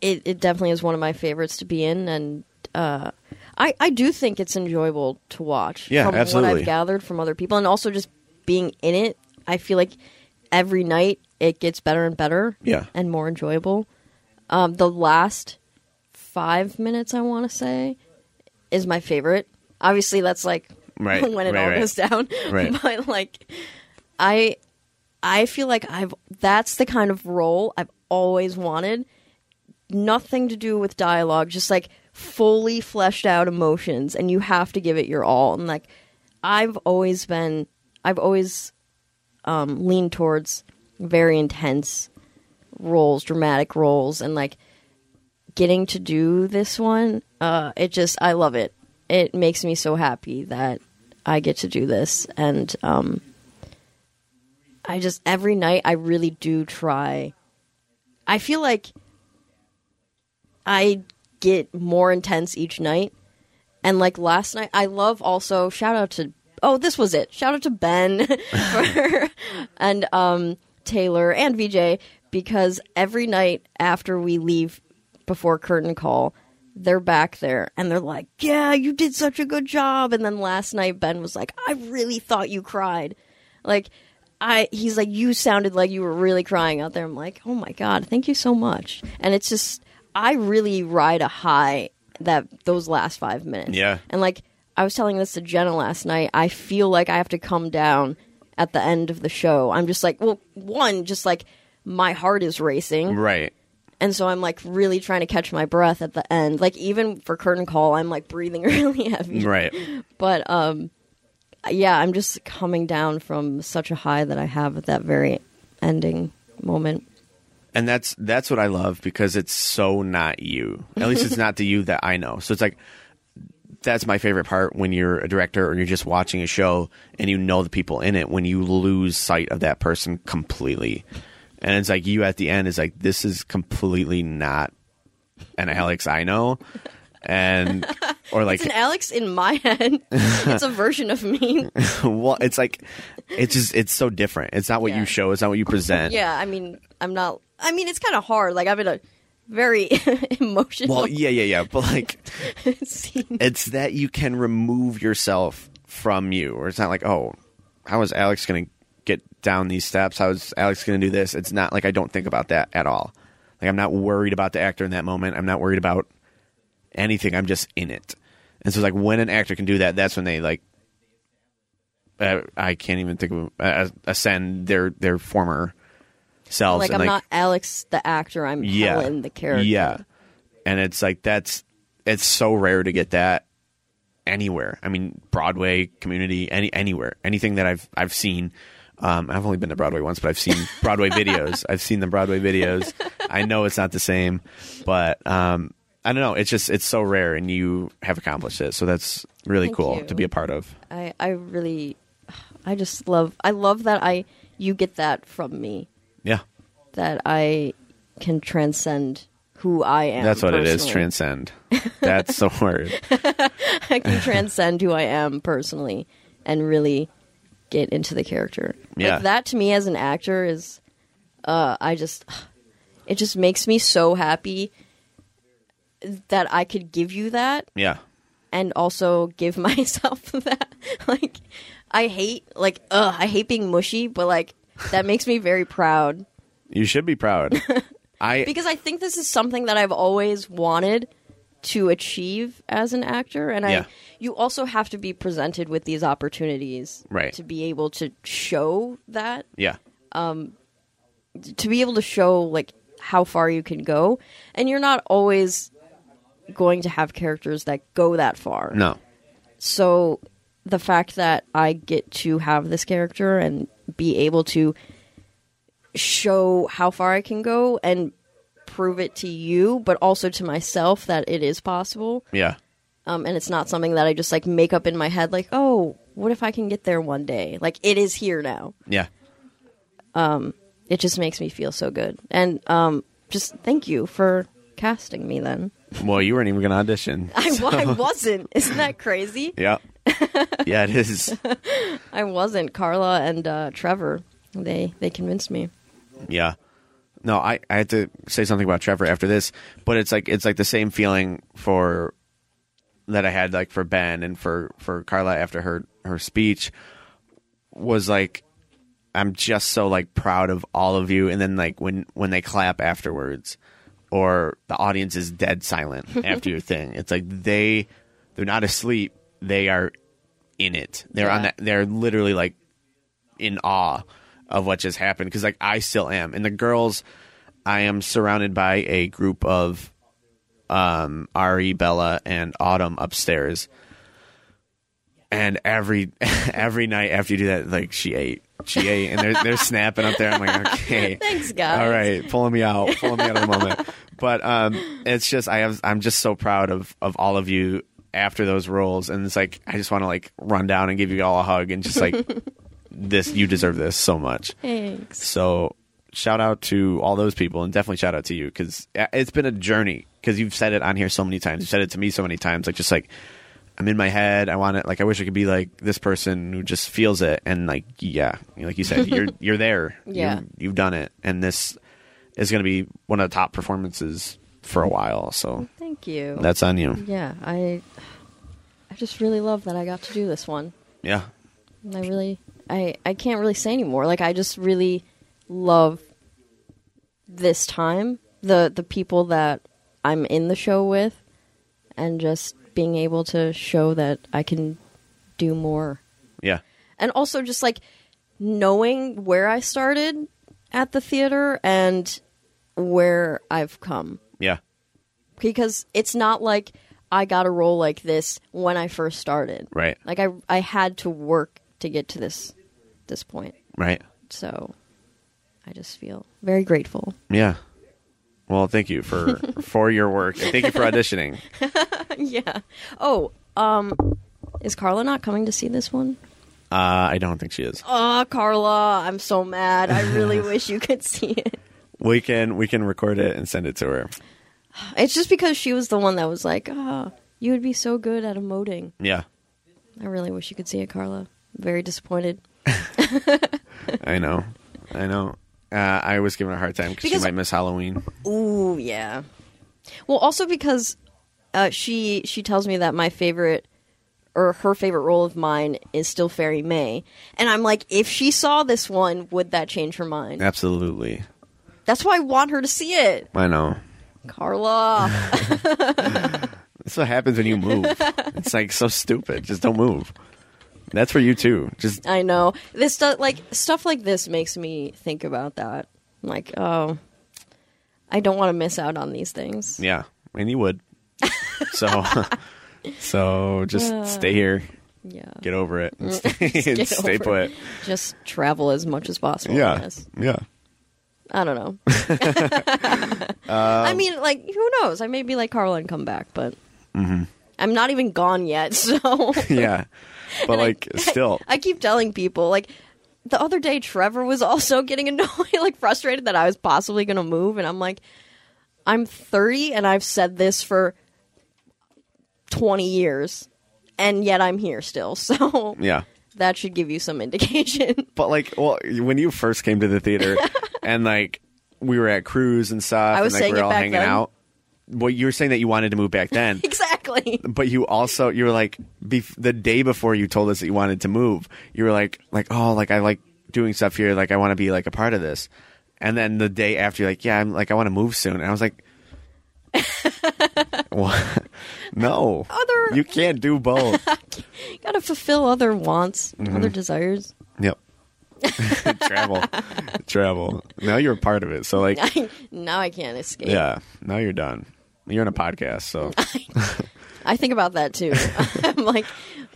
it it definitely is one of my favorites to be in, and uh, I I do think it's enjoyable to watch. Yeah, from what absolutely. I've gathered from other people, and also just being in it, I feel like every night it gets better and better. Yeah. and more enjoyable. Um, the last five minutes, I want to say, is my favorite. Obviously, that's like Right, <laughs> when it right, all right. goes down. Right. <laughs> but like, I I feel like I've that's the kind of role I've always wanted. Nothing to do with dialogue, just like fully fleshed out emotions and you have to give it your all. And like I've always been I've always um leaned towards very intense roles, dramatic roles and like getting to do this one, uh it just I love it. It makes me so happy that I get to do this and um I just every night I really do try. I feel like I get more intense each night. And like last night I love also shout out to oh this was it. Shout out to Ben <laughs> and um Taylor and VJ because every night after we leave before curtain call they're back there and they're like, "Yeah, you did such a good job." And then last night Ben was like, "I really thought you cried." Like I he's like you sounded like you were really crying out there. I'm like, "Oh my god, thank you so much." And it's just I really ride a high that those last 5 minutes. Yeah. And like I was telling this to Jenna last night, I feel like I have to come down at the end of the show. I'm just like, well, one just like my heart is racing Right. And so I'm like really trying to catch my breath at the end. Like even for curtain call, I'm like breathing <laughs> really heavy. Right. But um, yeah, I'm just coming down from such a high that I have at that very ending moment. and that's that's what I love because it's so not you. At least it's <laughs> not the you that I know. So it's like that's my favorite part when you're a director or you're just watching a show and you know the people in it when you lose sight of that person completely. And it's like you at the end is like this is completely not an Alex I know. And or like It's an Alex in my head. <laughs> it's a version of me. <laughs> well it's like it's just it's so different. It's not what Yeah. you show, it's not what you present. yeah, I mean, I'm not. I mean, it's kind of hard. Like I'm in a very <laughs> emotional Well, yeah, yeah, yeah. But like it's that you can remove yourself from you or it's not like oh how is alex going to get down these steps how is alex going to do this it's not like i don't think about that at all like i'm not worried about the actor in that moment i'm not worried about anything i'm just in it and so like when an actor can do that that's when they like uh, i can't even think of uh, ascend their their former selves Like and I'm not Alex the actor. I'm yeah. Helen the character. Yeah. And it's like that's it's so rare to get that anywhere. I mean, Broadway, community, any anywhere. Anything that I've I've seen um, I've only been to Broadway once, but I've seen Broadway <laughs> videos. I've seen the Broadway videos. I know it's not the same, but um, I don't know. It's just it's so rare, and you have accomplished it. So that's really Thank cool you. to be a part of. I I really, I just love. I love that I you get that from me. Yeah, that I can transcend who I am. that's what it is. Transcend. That's the <laughs> word. I can transcend who I am personally and really get into the character. Yeah. Like that to me as an actor is uh I just <sighs> it just makes me so happy that I could give you that Yeah. and also give <laughs> myself that. <laughs> like I hate like ugh, I hate being mushy, but like that makes me very proud You should be proud. <laughs> I because I think this is something that I've always wanted to achieve as an actor and Yeah. I you also have to be presented with these opportunities Right. to be able to show that yeah. Um to be able to show like how far you can go and you're not always going to have characters that go that far. No. So the fact that I get to have this character and be able to show how far I can go and prove it to you, but also to myself that it is possible. Yeah. Um, and it's not something that I just like make up in my head, like, oh, what if I can get there one day? Like, it is here now. Yeah. Um, It just makes me feel so good. And um, just thank you for casting me then. <laughs> Well, you weren't even going to audition. <laughs> I, I wasn't. Isn't that crazy? <laughs> Yeah. yeah, it is. I wasn't. Carla and uh, Trevor, they they convinced me. Yeah. No, I, I had to say something about Trevor after this, but it's like it's like the same feeling for that I had like for Ben and for for Carla after her her speech was like I'm just so like proud of all of you. And then like when when they clap afterwards or the audience is dead silent <laughs> after your thing it's like they they're not asleep. They are in it. They're on that they're literally like in awe of what just happened because like I still am. And the girls I am surrounded by a group of um Ari Bella and Autumn upstairs. And every <laughs> every night after you do that like she ate. She ate and they're they're snapping up there. I'm like okay. <laughs> Thanks, guys. all right pulling me out pulling me out of the moment. But um it's just I have I'm just so proud of of all of you after those roles. And it's like I just want to like run down and give you all a hug and just like <laughs> this you deserve this so much Thanks. so shout out to all those people and definitely shout out to you because it's been a journey because you've said it on here so many times you've said it to me so many times like just like i'm in my head i want it like i wish i could be like this person who just feels it and like yeah like you said you're you're there <laughs> Yeah. you you've done it and this is going to be one of the top performances for a while so Thank you. that's on you yeah, I I just really love that I got to do this one. yeah I really I I can't really say anymore. Like I just really love this time, the the people that I'm in the show with and just being able to show that I can do more. yeah And also just like knowing where I started at the theater and where I've come yeah because it's not like I got a role like this when I first started. right Like I I had to work to get to this this point. right So I just feel very grateful. yeah well thank you for <laughs> for your work and thank you for auditioning <laughs> yeah. Oh, um is Carla not coming to see this one? uh i don't think she is Oh, Carla, I'm so mad. I really <laughs> wish you could see it. We can we can record it and send it to her. It's just because she was the one that was like, "Ah, you would be so good at emoting." Yeah, I really wish you could see it, Carla. Very disappointed. <laughs> I know, I know. Uh, I was given a hard time because she might miss Halloween. Ooh, yeah. Well, also because uh, she she tells me that my favorite or her favorite role of mine is still Fairy May, and I'm like, if she saw this one, would that change her mind? Absolutely, That's why I want her to see it, I know. Carla. <laughs> That's what happens when you move. <laughs> it's like so stupid. Just don't move. That's for you too. Just I know this stuff like stuff like this makes me think about that. I'm like, oh, I don't want to miss out on these things. yeah, and you would. <laughs> So, <laughs> so just stay here. Yeah, Get over it. <laughs> And stay, and stay put. it. just travel as much as possible. Yeah, guess. yeah. I don't know. Um, I mean, like, who knows? I may be like Carla and come back, but Mm-hmm. I'm not even gone yet. <laughs> So yeah. But like, <laughs> still, I keep telling people, like, the other day Trevor was also <laughs> getting annoyed, like frustrated that I was possibly going to move, and I'm like, I'm 30 and I've said this for 20 years, and yet I'm here still. So yeah. that should give you some indication. But like, well, when you first came to the theater, and like we were at cruise and stuff, I was and like saying we were it all back hanging then. out. Well, you were saying that you wanted to move back then, <laughs> exactly. but you also you were like bef- the day before you told us that you wanted to move, you were like like oh like I like doing stuff here, like I want to be like a part of this, and then the day after you're like yeah I'm like I want to move soon, and I was like. <laughs> what? No, Other- you can't do both. <laughs> Got to fulfill other wants, Mm-hmm. other desires. Yep. travel, travel. Now you're a part of it. So like, now I can't escape. yeah. Now you're done. You're in a podcast, so <laughs> I think about that too. <laughs> I'm like,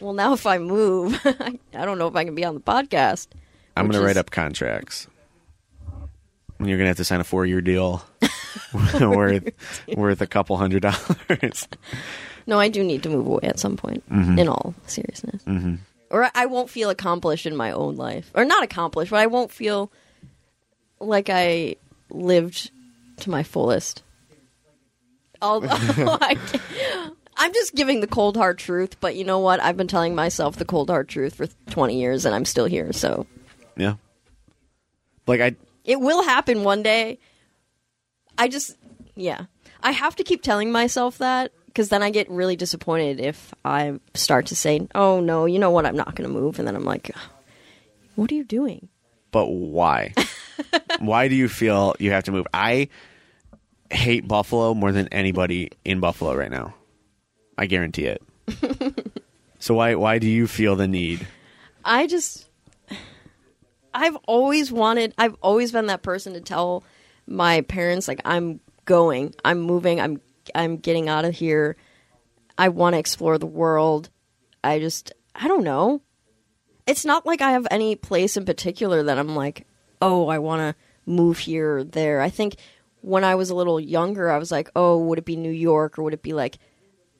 well, now if I move, <laughs> I don't know if I can be on the podcast. I'm gonna write up contracts. when you're gonna have to sign a four year deal worth worth a couple hundred dollars. No, I do need to move away at some point. Mm-hmm. In all seriousness, mm-hmm. or I won't feel accomplished in my own life, or not accomplished, but I won't feel like I lived to my fullest. Although <laughs> I, I'm just giving the cold hard truth, but you know what? I've been telling myself the cold hard truth for 20 years, and I'm still here. So yeah. Like I it will happen one day. I just, yeah, I have to keep telling myself that because then I get really disappointed if I start to say, "Oh no, you know what? I'm not going to move," and then I'm like, "What are you doing?" but why? <laughs> why do you feel you have to move? I hate Buffalo more than anybody in Buffalo right now. I guarantee it. <laughs> so why why do you feel the need? I just I've always wanted I've always been that person to tell my parents like I'm going, I'm moving, I'm I'm getting out of here. I want to explore the world. I just I don't know. It's not like I have any place in particular that I'm like, "Oh, I want to move here or there." I think when I was a little younger, I was like, "Oh, would it be New York or would it be like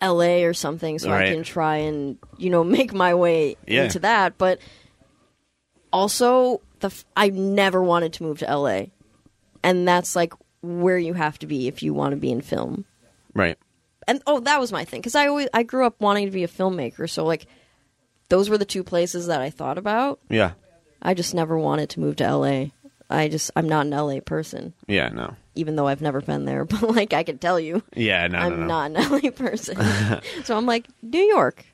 LA or something so Right. I can try and, you know, <laughs> make my way Yeah. into that." But also the f- I never wanted to move to LA. And that's like where you have to be if you want to be in film. Right. And oh, that was my thing cuz I always I grew up wanting to be a filmmaker, so like those were the two places that I thought about. Yeah. I just never wanted to move to LA. I just I'm not an LA person, Yeah, no. Even though I've never been there, <laughs> but like I can tell you Yeah, no, I'm no, no. not an <laughs> LA person. <laughs> so I'm like New York.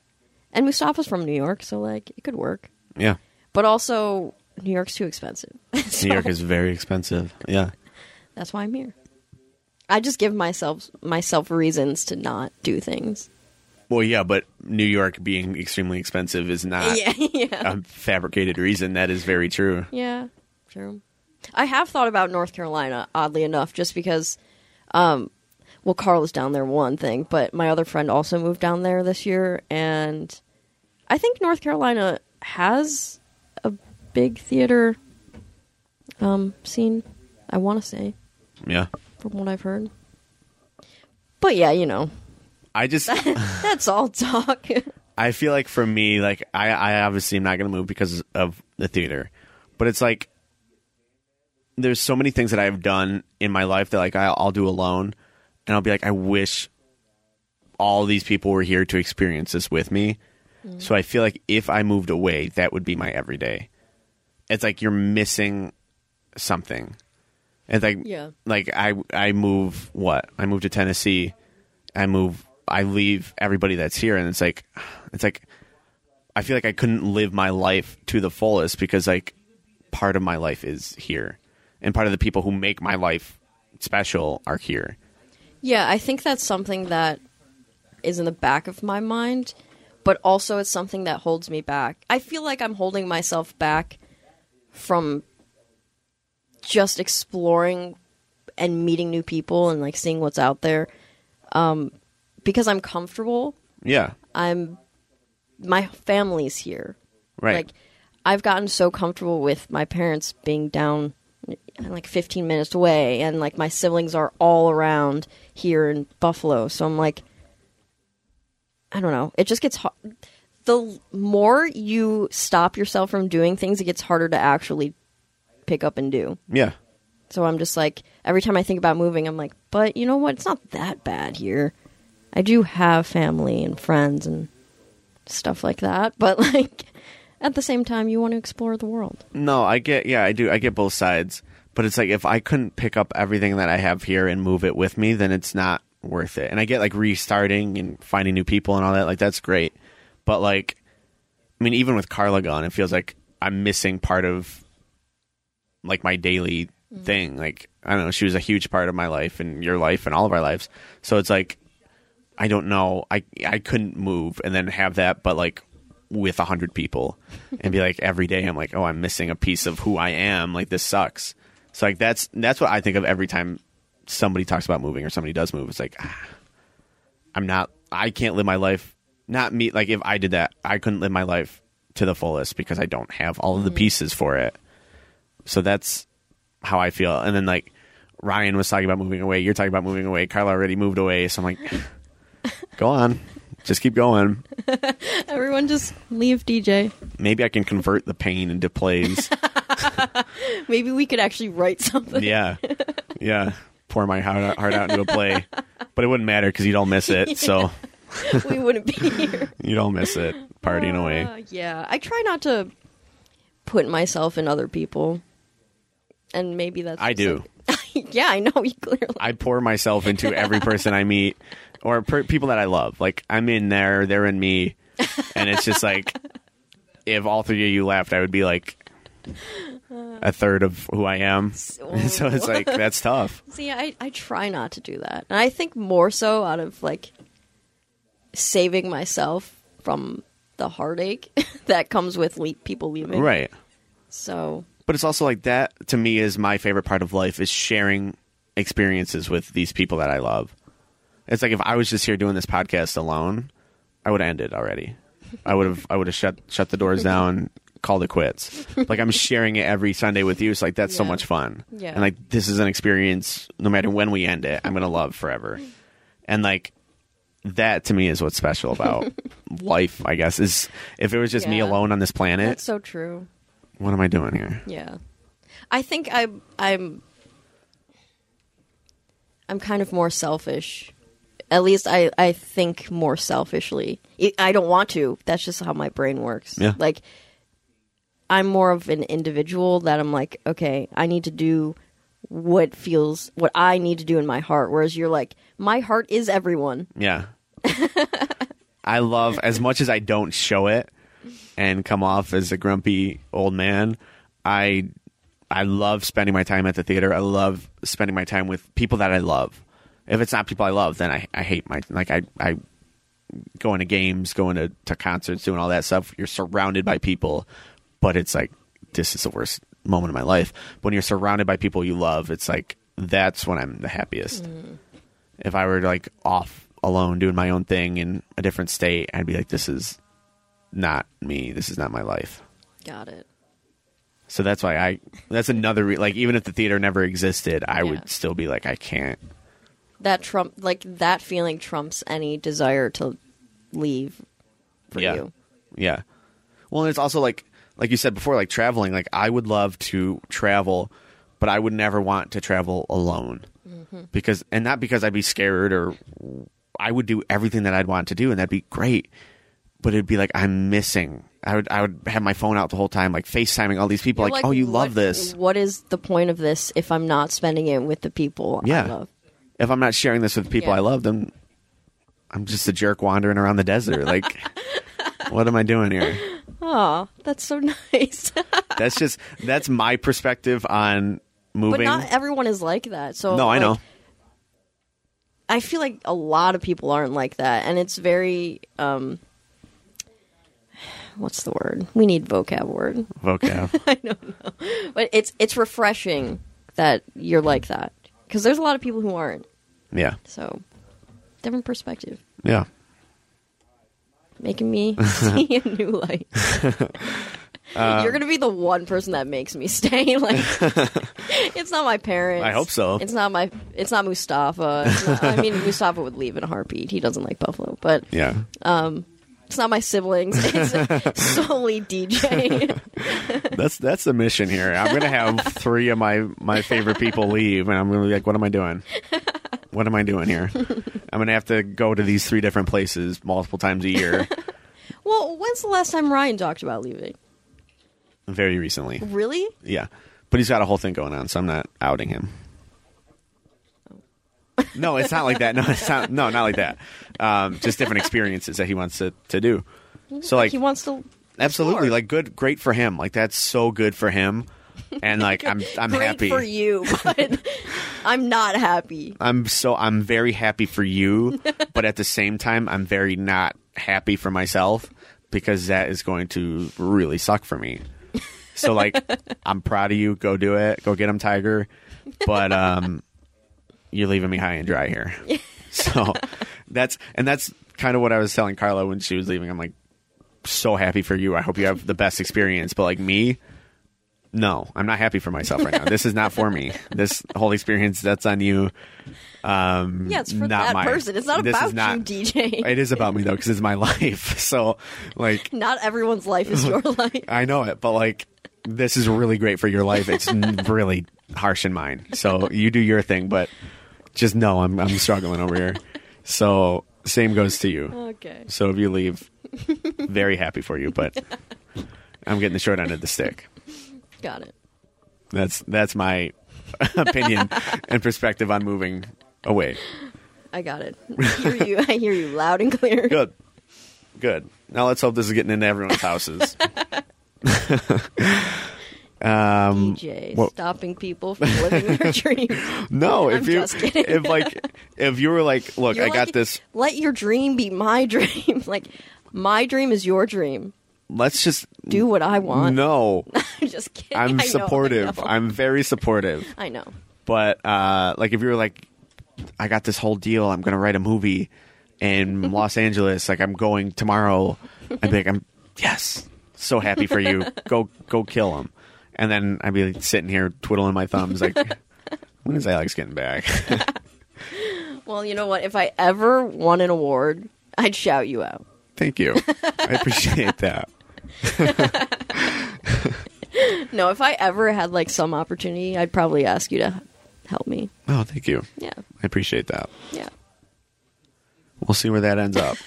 And Mustafa's from New York, so like it could work. Yeah. But also New York's too expensive. So New York is very expensive. Yeah. that's why I'm here. I just give myself myself reasons to not do things. Well, yeah, but New York being extremely expensive is not yeah, yeah. a fabricated reason. That is very true. Yeah, true. I have thought about North Carolina, oddly enough, just because, um, well, Carl is down there, one thing, but my other friend also moved down there this year, and I think North Carolina has a big theater um, scene, I want to say, Yeah. from what I've heard. But yeah, you know, I just <laughs> that's all talk. <laughs> I feel like for me, like I, I obviously am not going to move because of the theater, but it's like there's so many things that I've done in my life that like I'll, I'll do alone, and I'll be like, I wish all these people were here to experience this with me. So I feel like if I moved away, that would be my everyday. It's like you're missing something. It's like Yeah. like I I move what I move to Tennessee, I move I leave everybody that's here, and it's like it's like I feel like I couldn't live my life to the fullest because like part of my life is here, and part of the people who make my life special are here. Yeah, I think that's something that is in the back of my mind, but also it's something that holds me back. I feel like I'm holding myself back from just exploring and meeting new people and like seeing what's out there um, because I'm comfortable. Yeah, I'm my family's here. right. Like I've gotten so comfortable with my parents being down like 15 minutes away and like my siblings are all around here in Buffalo. So I'm like I don't know. It just gets hard. The more you stop yourself from doing things, it gets harder to actually pick up and do. yeah, So I'm just like every time I think about moving, I'm like, but you know what? It's not that bad here. I do have family and friends and stuff like that, <laughs> but like at the same time, you want to explore the world. No, I get yeah, I do. I get both sides. But it's like if I couldn't pick up everything that I have here and move it with me, then it's not worth it. And I get like restarting and finding new people and all that, like that's great. But like I mean, even with Carla gone, it feels like I'm missing part of like my daily mm. thing. Like I don't know, she was a huge part of my life and your life and all of our lives. So it's like I don't know. I I couldn't move and then have that, but like with a hundred people and be like every day I'm like, oh, I'm missing a piece of who I am. Like this sucks. So like that's that's what I think of every time somebody talks about moving or somebody does move. It's like ah, I'm not. I can't live my life. Not me. Like if I did that, I couldn't live my life to the fullest because I don't have all of the pieces for it. So that's how I feel. And then like Ryan was talking about moving away. You're talking about moving away. Carla already moved away. So I'm like, <sighs> go on, just keep going. <laughs> Everyone just leave DJ. Maybe I can convert the pain into plays. <laughs> Maybe we could actually write something. yeah, yeah. Pour my heart out, heart out into a play, but it wouldn't matter because you'd all miss it. <laughs> So we wouldn't be here. you'd all miss it partying away. Uh, yeah, I try not to put myself in other people, and maybe that's. I do. like- yeah, I know you clearly. I pour myself into every person I meet or per- people that I love. Like I'm in there, they're in me, and it's just like <laughs> if all three of you left, I would be like a third of who I am. <laughs> so it's like oh. that's tough. <laughs> See, I I try not to do that, and I think more so out of like saving myself from the heartache that comes with le- people leaving. Right. So But it's also like that to me is my favorite part of life is sharing experiences with these people that I love. It's like if I was just here doing this podcast alone, I would have ended already. I would have I would have shut shut the doors down, called it quits. Like I'm sharing it every Sunday with you. It's like that's so Yeah. much fun. Yeah. And like this is an experience no matter when we end it, I'm gonna love forever. And like that to me is what's special about <laughs> life, I guess, is if it was just me Yeah. alone on this planet, that's so true. what am I doing here? Yeah, I think I I'm I'm kind of more selfish. At least I I think more selfishly. I- I don't want to. That's just how my brain works. Yeah. Like I'm more of an individual that I'm like, okay, I need to do what feels what I need to do in my heart. Whereas you're like, my heart is everyone. Yeah. <laughs> I love as much as I don't show it and come off as a grumpy old man. I I love spending my time at the theater. I love spending my time with people that I love. If it's not people I love, then I, I hate my like I I going to games, going to, to concerts, doing all that stuff. You're surrounded by people, but it's like this is the worst moment of my life. When you're surrounded by people you love, it's like that's when I'm the happiest mm. if I were like off alone doing my own thing in a different state, I'd be like, this is not me. This is not my life. Got it. So that's why I. That's another re- like even if the theater never existed, I Yeah. would still be like, I can't. That trump like that feeling trumps any desire to leave for yeah, you. yeah. Well, and it's also like like you said before, like traveling. Like I would love to travel, but I would never want to travel alone mm-hmm. because, and not because I'd be scared or I would do everything that I'd want to do, and that'd be great. But it'd be like I'm missing. I would I would have my phone out the whole time, like FaceTiming all these people. You're Like, oh, you what- love this. What is the point of this if I'm not spending it with the people Yeah. I love? If I'm not sharing this with people Yeah. I love, then I'm just a jerk wandering around the desert. Like, what am I doing here? Oh, that's so <laughs> nice. That's just that's my perspective on moving. but not everyone is like that. So no, I know. I feel like a lot of people aren't like that, and it's very um. What's the word? We need vocab word, Vocab. <laughs> I don't know, but it's it's refreshing that you're like that because there's a lot of people who aren't. yeah. So, different perspective, Yeah. making me <laughs> see a new light. <laughs> Um, You're gonna be the one person that makes me stay. <laughs> Like, it's not my parents. I hope so. It's not my. It's not Mustafa. It's not, I mean, Mustafa would leave in a heartbeat. He doesn't like Buffalo, but Yeah. It's not my siblings. <laughs> It's solely DJ. <laughs> That's that's the mission here. I'm gonna have three of my my favorite people leave, and I'm gonna be like, what am I doing? What am I doing here? I'm gonna have to go to these three different places multiple times a year. <laughs> well, when's the last time Ryan talked about leaving? Very recently, Really? yeah. But he's got a whole thing going on, so I'm not outing him. No, it's not like that. No, it's not. No, not like that. Um, just different experiences that he wants to, to do. So like he wants to. Absolutely, like good, great for him. Like that's so good for him, and like I'm, <laughs> I'm Great happy. for you, but I'm not happy. I'm so, I'm very happy for you, but at the same time, I'm very not happy for myself because that is going to really suck for me. So like, <laughs> I'm proud of you. Go do it. Go get him, Tiger. But um, you're leaving me high and dry here. <laughs> So that's and that's kind of what I was telling Carla when she was leaving. I'm like, so happy for you. I hope you have the best experience. But like me, no, I'm not happy for myself right now. This is not for me. This whole experience, that's on you. Um, Yeah, it's for not that mine. person. It's not This about is not- you, DJ. It is about me though, because it's my <laughs> life. So, like, Not everyone's life is your <laughs> life. I know it, but like, this is really great for your life. It's really harsh in mine. So you do your thing, but just know I'm I'm struggling over here. So same goes to you. Okay. So if you leave, very happy for you, but I'm getting the short end of the stick. Got it. That's that's my opinion and perspective on moving away. I got it. I hear you. I hear you loud and clear. Good, good. Now let's hope this is getting into everyone's houses. <laughs> um, DJ what- stopping people from living their <laughs> dreams. no, if I'm you if like if you were like, look, You're I got like, this. Let your dream be my <laughs> dream. like my dream is your dream. Let's just Do what I want. No, <laughs> I'm just kidding. I'm know, supportive. I'm very supportive. I know. But uh, like if you were like, I got this whole deal. I'm gonna write a movie in Los Angeles. Like I'm going tomorrow. I'd be like, I'm yes, so happy for you. Go go kill him. And then I'd be like, sitting here twiddling my thumbs like, <laughs> when is Alex getting back? <laughs> Well, you know what? If I ever won an award, I'd shout you out. Thank you. I appreciate that. <laughs> No, if I ever had like some opportunity, I'd probably ask you to help me. Oh, thank you. Yeah. I appreciate that. Yeah. We'll see where that ends up.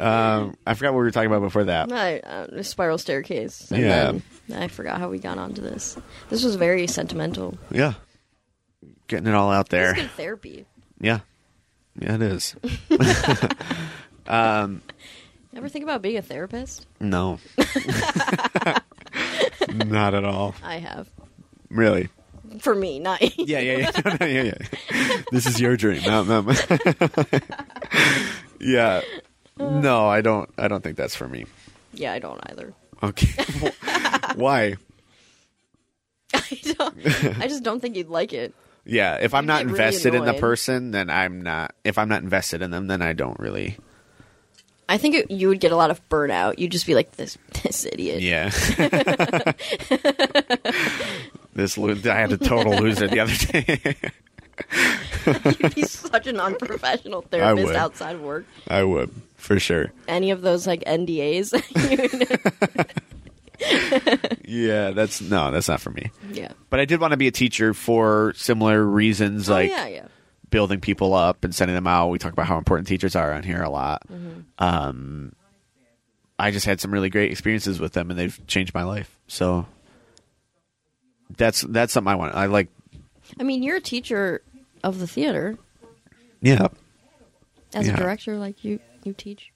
Um, I forgot what we were talking about before that. I, uh, spiral staircase. And Yeah. Then I forgot how we got onto this. This was very sentimental. Yeah. Getting it all out It's there. good therapy. Yeah. Yeah, it is. <laughs> Ever think about being a therapist? No. <laughs> Not at all. I have. Really. For me, not Yeah, yeah, yeah. <laughs> No, no, yeah, yeah. This is your dream. No. yeah. Uh. No, I don't I don't think that's for me. yeah, I don't either. Okay. <laughs> <laughs> Why? <laughs> I don't. I just don't think you'd like it. Yeah, if I'm You'd not get really invested in the annoyed. person, then I'm not. If I'm not invested in them, then I don't really. I think it, you would get a lot of burnout. You'd just be like this this idiot. Yeah. this lo- I had a total loser the other day. You'd be <laughs> such an unprofessional therapist would. outside of work. I would for sure. Any of those like NDAs? <laughs> Yeah, that's no, that's not for me. yeah. But I did want to be a teacher for similar reasons, like oh, yeah, yeah. building people up and sending them out. We talk about how important teachers are on here a lot. Mm-hmm. Um, I just had some really great experiences with them, and they've changed my life. So that's that's something I want. I like. I mean, you're a teacher of the theater Yeah, as Yeah. a director. Like you, you teach.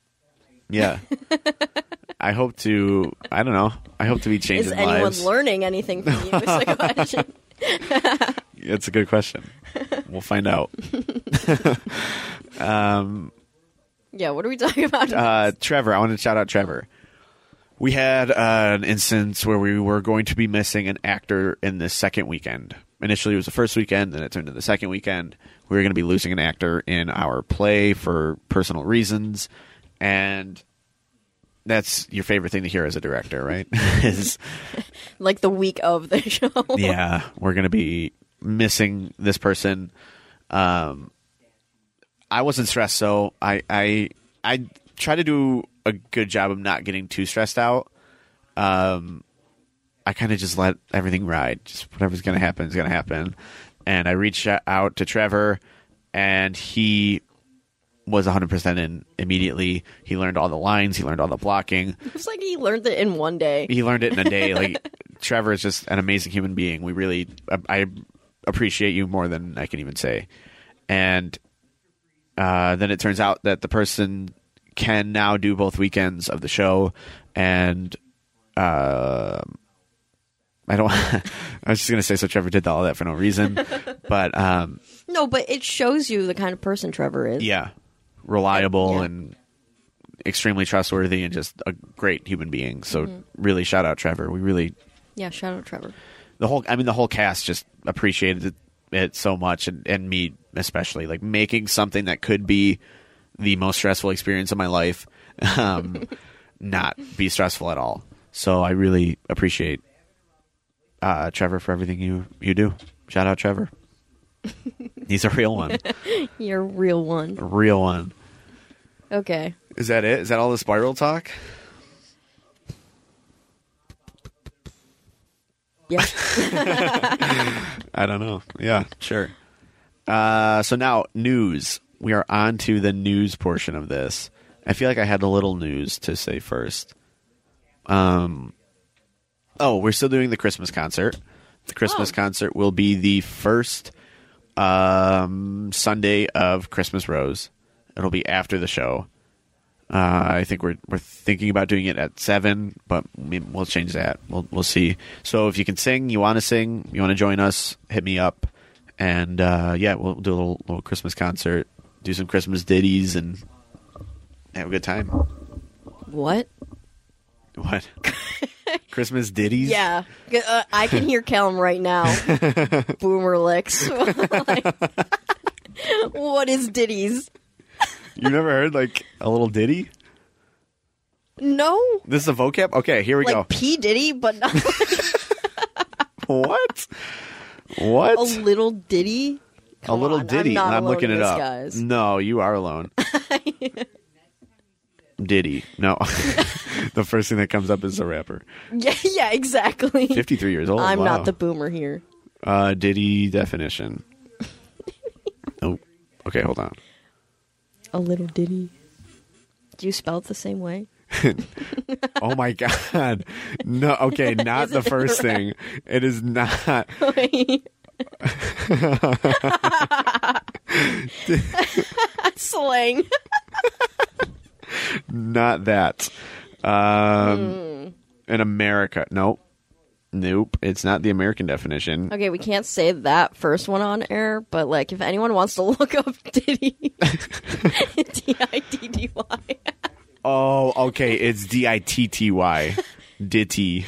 yeah. <laughs> I hope to. I don't know. I hope to be changing Is anyone lives. learning anything from you? Is the <laughs> question. It's a good question. We'll find out. <laughs> Yeah. What are we talking about? uh, Trevor, I want to shout out Trevor. We had uh, an instance where we were going to be missing an actor in the second weekend. Initially, it was the first weekend, then it turned to the second weekend. We were going to be losing an actor in our play for personal reasons, and that's your favorite thing to hear as a director, right? <laughs> Is <laughs> like the week of the <laughs> show. yeah, we're going to be missing this person. Um, I wasn't stressed, so I I I try to do a good job of not getting too stressed out. Um, I kind of just let everything ride. Just whatever's going to happen is going to happen. And I reached out to Trevor, and he was 100% in immediately. He learned all the lines, he learned all the blocking It's like he learned it in one day. he learned it in a day. <laughs> Like Trevor is just an amazing human being. We really, I appreciate you more than I can even say. And uh, then it turns out that the person can now do both weekends of the show, and uh, I don't. <laughs> I was just gonna say so. Trevor did all that for no reason, <laughs> but um, No, but it shows you the kind of person Trevor is. yeah, reliable Yeah. and extremely trustworthy, and just a great human being. So really, shout out Trevor. We really Yeah. Shout out Trevor. the whole i mean the whole cast just appreciated it, it so much and, and me especially like making something that could be the most stressful experience of my life <laughs> um, not be stressful at all so i really appreciate uh, Trevor for everything you you do. Shout out Trevor. <laughs> He's a real one, <laughs> You're a real one. a real one. Okay. Is that it? Is that all the spiral talk? Yeah. <laughs> I don't know. Yeah, sure. Uh, so now news. We are on to the news portion of this. I feel like I had a little news to say first. Um, oh, we're still doing the Christmas concert. The Christmas Oh. concert will be the first um, Sunday of Christmas Rose. It'll be after the show. Uh, I think we're we're thinking about doing it at seven, but we- we'll change that. We'll we'll see. So if you can sing, you want to sing, you want to join us, hit me up, and uh, yeah, we'll do a little little Christmas concert, do some Christmas ditties, and have a good time. what? <laughs> What? Christmas ditties? Yeah. Uh, I can hear Callum right now. <laughs> Boomer licks. <laughs> Like, what is ditties? You never heard like a little ditty? No. This is a vocab. Okay, here we Like go. P Diddy, but not What? What? a little ditty. a little on, ditty. I'm, I'm looking in it up. Guys. No, you are alone. Diddy. No. <laughs> the first thing that comes up is a rapper. <laughs> Yeah, yeah, exactly. 53 years old. I'm wow. not the boomer here. uh, Diddy definition. <laughs> oh. Okay, hold on. A little ditty. Do you spell it the same way? Oh my god. No, okay, not the first thing. It is not. Slang. <laughs> Not that. Um, in America. Nope. Nope. It's not the American definition. Okay, we can't say that first one on air, but like if anyone wants to <laughs> look up Diddy, D I D D Y. Oh, okay. It's D I T T Y. Ditty.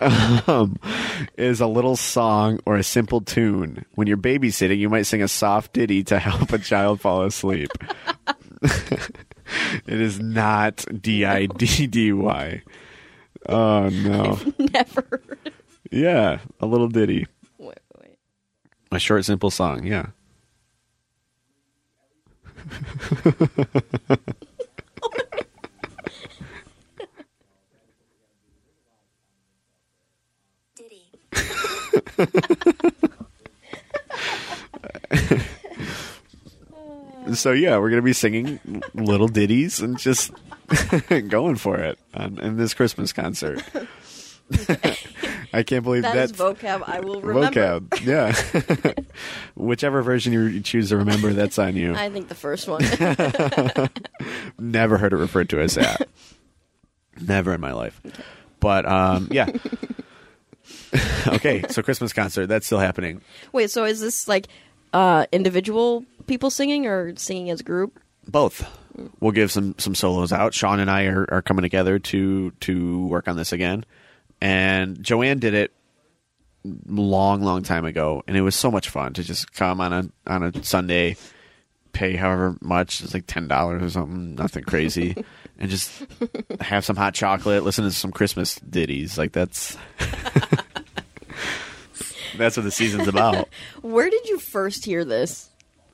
Um, is a little song or a simple tune. When you're babysitting, you might sing a soft ditty to help a child fall asleep. <laughs> it is not D I D D Y. Oh no. <laughs> Never. Yeah, a little ditty. Wait, wait. A short, simple song. Yeah. <laughs> <laughs> Diddy. So yeah, we're gonna be singing little ditties and just <laughs> going for it on, in this Christmas concert. <laughs> I can't believe That is that's vocab I will remember. vocab. Yeah, <laughs> whichever version you choose to remember, that's on you. I think the first one. Never heard it referred to as that. Never in my life. But um, yeah. okay, so Christmas concert that's still happening. Wait, so is this like uh individual people singing or singing as a group? Both. We'll give some some solos out. Sean and I are, are coming together to to work on this again. And Joanne did it long, long time ago, and it was so much fun to just come on a on a Sunday, pay however much, it's like ten dollars or something, nothing crazy, <laughs> and just have some hot chocolate, listen to some Christmas ditties. Like that's <laughs> that's what the season's about. <laughs> Where did you first hear this?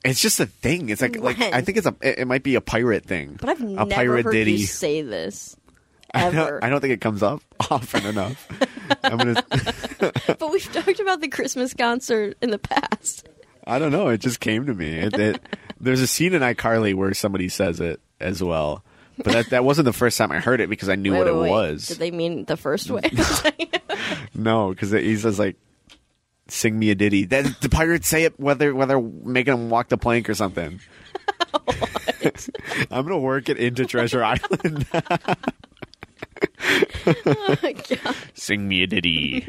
It's just a thing. It's like like When? I think it's a it, it might be a pirate thing. But I've a never pirate heard ditty. you say this <laughs> I don't. I don't think it comes up <laughs> often enough. I'm gonna. <laughs> but we've talked about the Christmas concert in the past. I don't know. It just came to me. It, it, there's a scene in iCarly where somebody says it as well, but that that wasn't the first time I heard it because I knew Wait, what wait, it wait. was. Did they mean the first way? No, because he says like, "Sing me a ditty." That the pirates say it whether whether making them walk the plank or something. <laughs> I'm gonna work it into Treasure <laughs> Island. oh. <laughs> Sing me a ditty.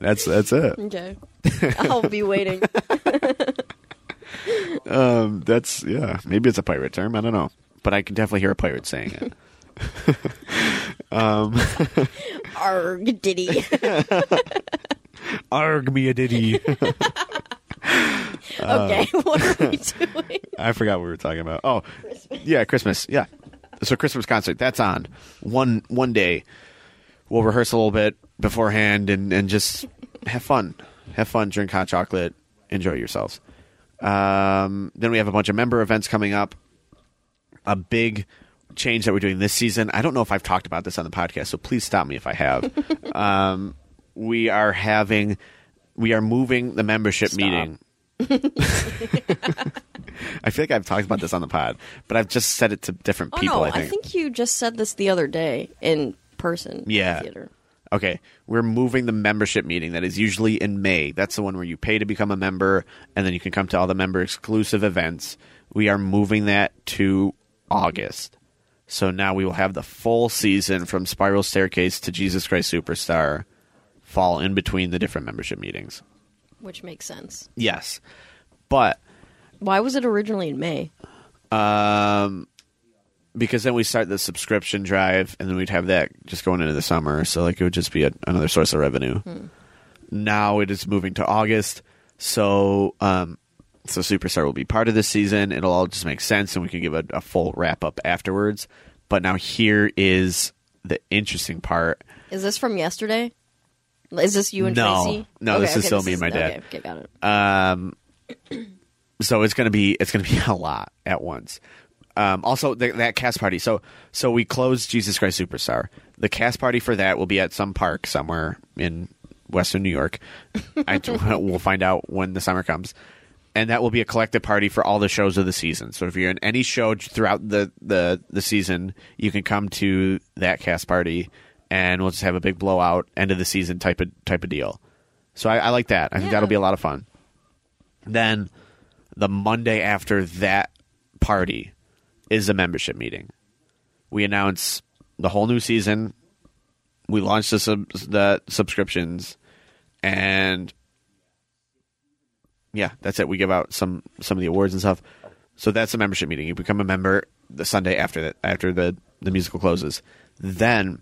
That's that's it. Okay. I'll be waiting. Um, that's yeah. Maybe it's a pirate term. I don't know, but I can definitely hear a pirate saying it. Um, Arg diddy. Arg me a ditty. <laughs> okay, <laughs> what are we doing? I forgot what we were talking about. Oh, yeah, Christmas. Yeah. So Christmas concert that's on one one day. we'll rehearse a little bit beforehand and and just have fun, have fun, drink hot chocolate, enjoy yourselves. Um, then we have a bunch of member events coming up. A big change that we're doing this season. I don't know if I've talked about this on the podcast, so please stop me if I have. <laughs> um, we are having, we are moving the membership Stop. meeting. <laughs> <laughs> I feel like I've talked about this on the pod, but I've just said it to different Oh people. no, I think. you just said this the other day in person. in the Yeah. Okay, we're moving the membership meeting that is usually in May. That's the one where you pay to become a member, and then you can come to all the member exclusive events. We are moving that to August. So now we will have the full season from Spiral Staircase to Jesus Christ Superstar fall in between the different membership meetings. which makes sense. Yes. But Why was it originally in May? um because then we start the subscription drive and then we'd have that just going into the summer so like it would just be a, another source of revenue now it is moving to august so um so superstar will be part of this season it'll all just make sense and we can give a, a full wrap up afterwards but now here is the interesting part Is this from yesterday? Is this you and No. Tracy? No, this is still me and my dad. Okay, okay, got it. Um, so it's gonna be it's gonna be <laughs> a lot at once. Um, also, th- that cast party. So so we closed Jesus Christ Superstar. The cast party for that will be at some park somewhere in Western New York. I, <laughs> <laughs> we'll find out when the summer comes. And that will be a collective party for all the shows of the season. So if you're in any show throughout the, the, the season, you can come to that cast party, and we'll just have a big blowout end of the season type of type of deal. So I, I like that. I think Yeah. that'll be a lot of fun. Then the Monday after that party is a membership meeting. We announce the whole new season. We launch the sub- the subscriptions, and yeah, that's it. We give out some some of the awards and stuff. So that's a membership meeting. You become a member the Sunday after that after the the musical closes. Then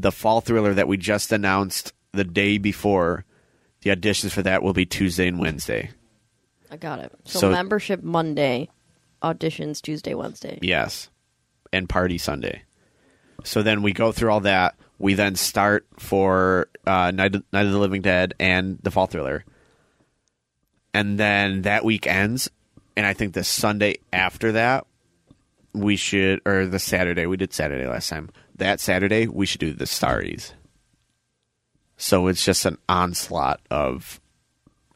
the fall thriller that we just announced the day before the auditions for that will be Tuesday and Wednesday. I got it. So, So- membership Monday, auditions Tuesday, Wednesday. Yes. And party Sunday. So then we go through all that. We then start for uh, Night, of, Night of the Living Dead and The Fall Thriller. And then that week ends. And I think the Sunday after that, we should, or the Saturday, we did Saturday last time. That Saturday, we should do the Starries. So it's just an onslaught of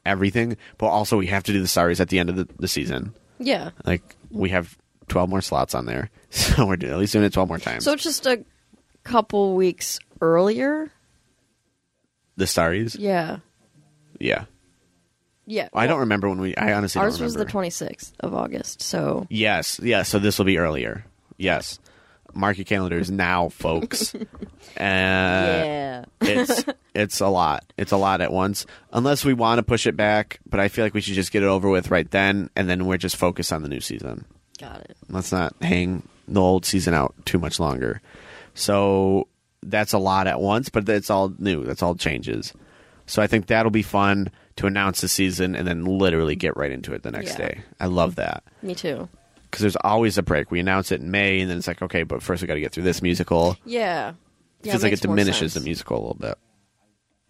everything. But also, we have to do the Starries at the end of the, the season. Yeah. Like we have twelve more slots on there, <laughs> so we're doing, at least doing it twelve more times. So it's just a couple weeks earlier. the Starries, Yeah. yeah. Yeah. I don't remember when we. I honestly Ours was the 26th of August. So Yes, yes. So this will be earlier. Yes, mark your calendars now, folks. <laughs> uh, yeah. it's it's a lot. It's a lot at once. Unless we want to push it back, but I feel like we should just get it over with right then, and then we're just focused on the new season. Got it. Let's not hang the old season out too much longer. So that's a lot at once, but it's all new. That's all changes. So I think that'll be fun to announce the season and then literally get right into it the next Yeah. day. I love that Me too. Because there's always a break. We announce it in May, and then it's like, okay, but first we got to get through this musical. Yeah. It Yeah, feels like it diminishes the musical a little bit.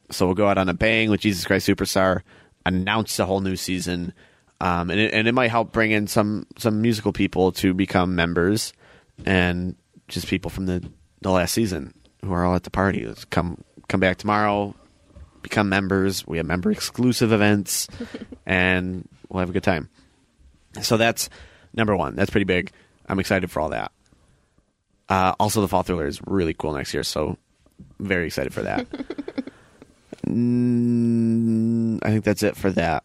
So we'll go out on a bang with Jesus Christ Superstar, announce the whole new season, um, and it, and it might help bring in some some musical people to become members, and just people from the the last season who are all at the party. Let's come come back tomorrow, become members. We have member exclusive events, <laughs> and we'll have a good time. So that's number one. That's pretty big. I'm excited for all that. Uh, also, the fall thriller is really cool next year, so very excited for that. <laughs> mm, I think that's it for that.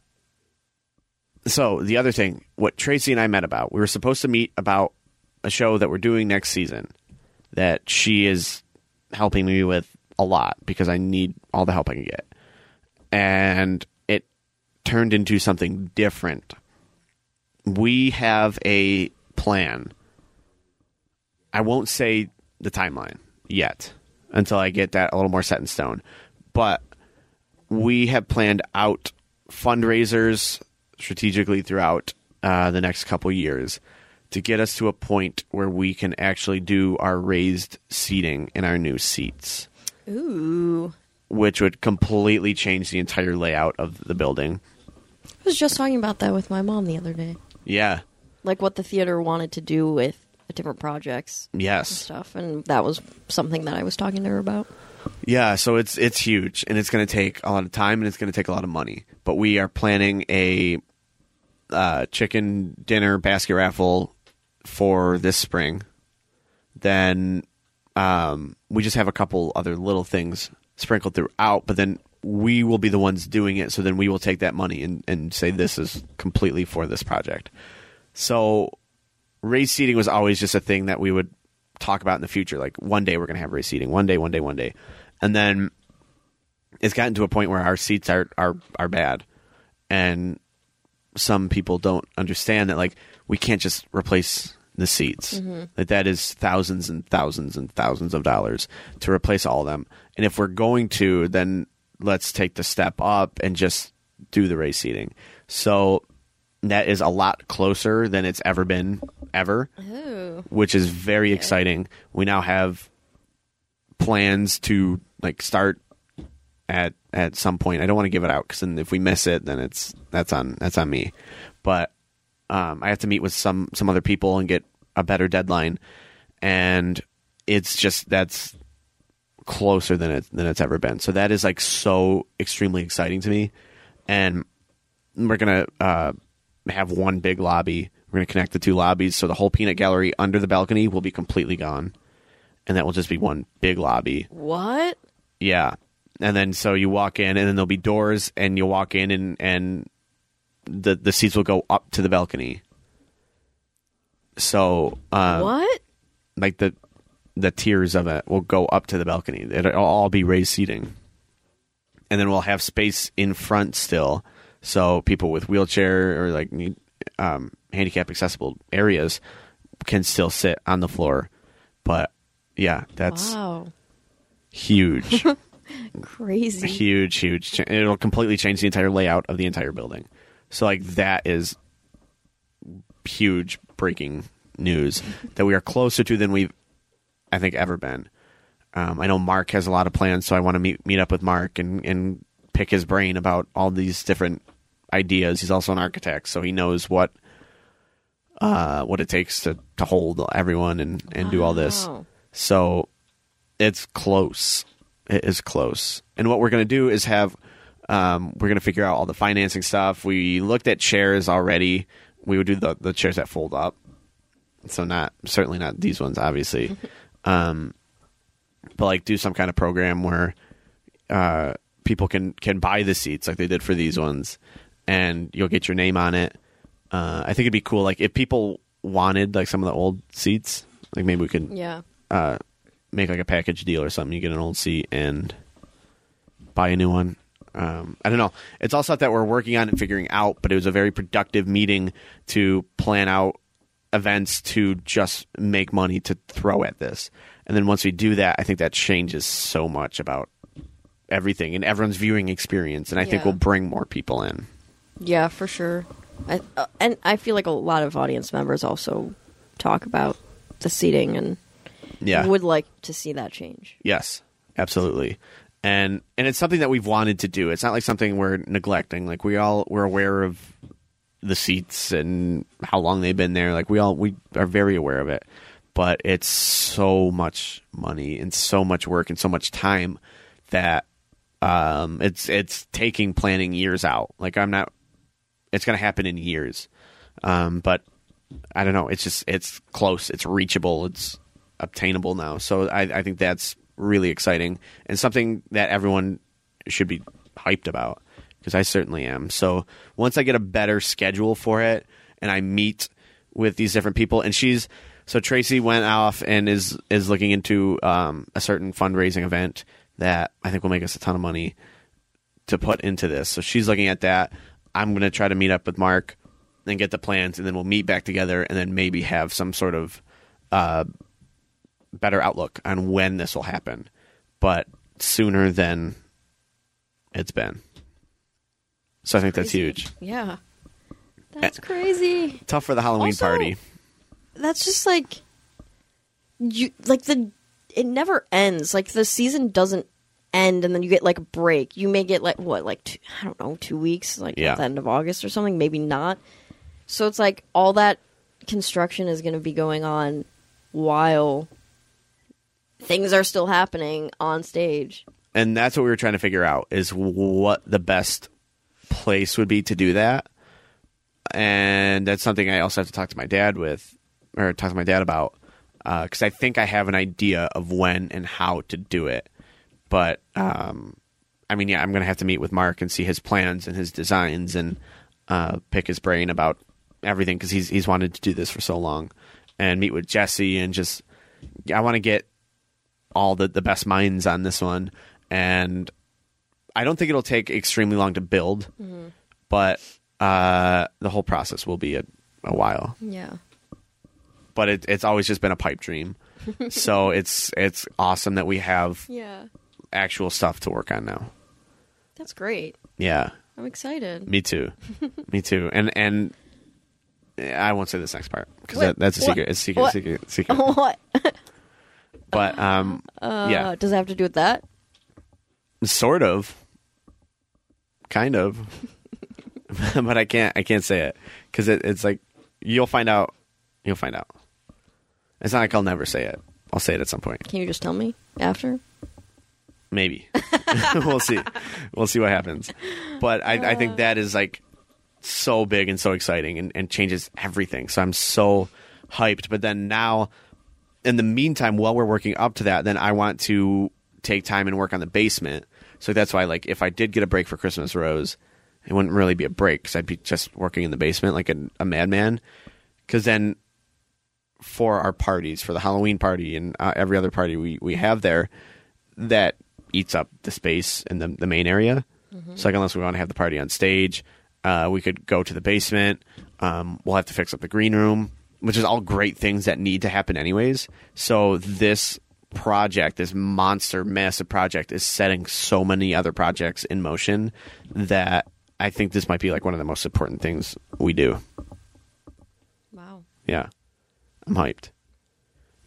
So the other thing, what Tracy and I met about, we were supposed to meet about a show that we're doing next season that she is helping me with a lot because I need all the help I can get, and it turned into something different. We have a plan I won't say the timeline yet until I get that a little more set in stone. But we have planned out fundraisers strategically throughout uh, the next couple years to get us to a point where we can actually do our raised seating in our new seats, Ooh. which would completely change the entire layout of the building. I was just talking about that with my mom the other day. Yeah. Like what the theater wanted to do with different projects and Yes. stuff. And that was something that I was talking to her about. Yeah, so it's it's huge and it's going to take a lot of time and it's going to take a lot of money. But we are planning a uh, chicken dinner basket raffle for this spring. Then um, we just have a couple other little things sprinkled throughout, but then we will be the ones doing it. So then we will take that money and, and say this is completely for this project. So race seating was always just a thing that we would talk about in the future. Like one day we're going to have race seating. One day, one day, one day, and then it's gotten to a point where our seats are are are bad, and some people don't understand that like we can't just replace the seats. That mm-hmm. that is thousands and thousands and thousands of dollars to replace all of them. And if we're going to, then let's take the step up and just do the race seating. So that is a lot closer than it's ever been ever Oh. which is very exciting. We now have plans to like start at at some point. I don't want to give it out because if we miss it, then it's that's on that's on me. But um, I have to meet with some some other people and get a better deadline, and it's just that's closer than it than it's ever been. So that is like so extremely exciting to me, and we're gonna uh, have one big lobby. We're gonna connect the two lobbies, so the whole peanut gallery under the balcony will be completely gone, and that will just be one big lobby. What? Yeah, and then so you walk in, and then there'll be doors, and you walk in, and and the the seats will go up to the balcony. So um, what? like the the tiers of it will go up to the balcony. It'll all be raised seating, and then we'll have space in front still, so people with wheelchair or like need, um, handicap accessible areas can still sit on the floor. But yeah, that's Wow. huge, <laughs> Crazy. huge, huge. Ch- It'll completely change the entire layout of the entire building. So like that is huge breaking news that we are closer to than we've I think ever been. Um, I know Mark has a lot of plans, so I want to meet meet up with Mark and and pick his brain about all these different ideas. He's also an architect, so he knows what uh, what it takes to to hold everyone and and do all this. So it's close. It is close. And what we're going to do is have um, we're going to figure out all the financing stuff. We looked at chairs already. We would do the the chairs that fold up. So not certainly not these ones, obviously. <laughs> um, but like do some kind of program where uh, people can can buy the seats like they did for these ones, and you'll get your name on it. Uh, I think it'd be cool. Like if people wanted like some of the old seats, like maybe we could Yeah. uh, make like a package deal or something. You get an old seat and buy a new one. Um, I don't know. It's all stuff that we're working on and figuring out, but it was a very productive meeting to plan out events to just make money to throw at this. And then once we do that, I think that changes so much about everything and everyone's viewing experience. And I think we'll bring more people in. Yeah, for sure. I, uh, and I feel like a lot of audience members also talk about the seating and Yeah. would like to see that change. Yes, absolutely. And and it's something that we've wanted to do. It's not like something we're neglecting. Like we all we're aware of the seats and how long they've been there. Like we all we are very aware of it. But it's so much money and so much work and so much time that um it's it's taking planning years out. Like I'm not it's going to happen in years. Um but I don't know. It's just it's close. It's reachable. It's obtainable now. So I, I think that's really exciting and something that everyone should be hyped about because I certainly am. So once I get a better schedule for it and I meet with these different people, and she's so Tracy went off and is is looking into um, a certain fundraising event that I think will make us a ton of money to put into this. So she's looking at that. I'm going to try to meet up with Mark and get the plans, and then we'll meet back together, and then maybe have some sort of uh, better outlook on when this will happen, but sooner than it's been. So I think that's huge. Yeah. Eh, that's crazy. Tough for the Halloween Also- party. that's just like you like the it never ends. Like the season doesn't end, and then you get like a break. You may get like what, like two, I don't know, two weeks, like Yeah. at the end of August or something. Maybe not. So it's like all that construction is going to be going on while things are still happening on stage. and that's what we were trying to figure out is what the best place would be to do that. And that's something i also have to talk to my dad with or talk to my dad about because i think i have an idea of when and how to do it. But um, i mean yeah i'm gonna have to meet with mark and see his plans and his designs and uh, pick his brain about everything because he's, he's wanted to do this for so long and meet with jesse and just i want to get all the, the best minds on this one. And I don't think it'll take extremely long to build, but uh, the whole process will be a, a while. Yeah. But it, it's always just been a pipe dream, <laughs> so it's it's awesome that we have Yeah. actual stuff to work on now. That's great. Yeah, I'm excited. me too, <laughs> me too, and and I won't say this next part because that, that's a What? secret. It's a secret, What? secret, secret. <laughs> what? But um, Uh, yeah, Does it have to do with that? sort of, kind of, <laughs> but I can't I can't say it because it, it's like you'll find out. You'll find out. It's not like I'll never say it. I'll say it at some point. Can you just tell me after? Maybe. <laughs> we'll see. We'll see what happens. But I, I think that is like so big and so exciting and, and changes everything. So I'm so hyped. But then now, in the meantime, while we're working up to that, then I want to take time and work on the basement. So that's why, like, if I did get a break for Christmas Rose, it wouldn't really be a break because I'd be just working in the basement like a, a madman. Because then for our parties, for the Halloween party and uh, every other party we, we have there, that eats up the space in the, the main area. So, like, unless we want to have the party on stage, uh, we could go to the basement. Um, we'll have to fix up the green room, which is all great things that need to happen, anyways. So, this project, this monster, massive project, is setting so many other projects in motion that I think this might be like one of the most important things we do. Wow. Yeah. I'm hyped.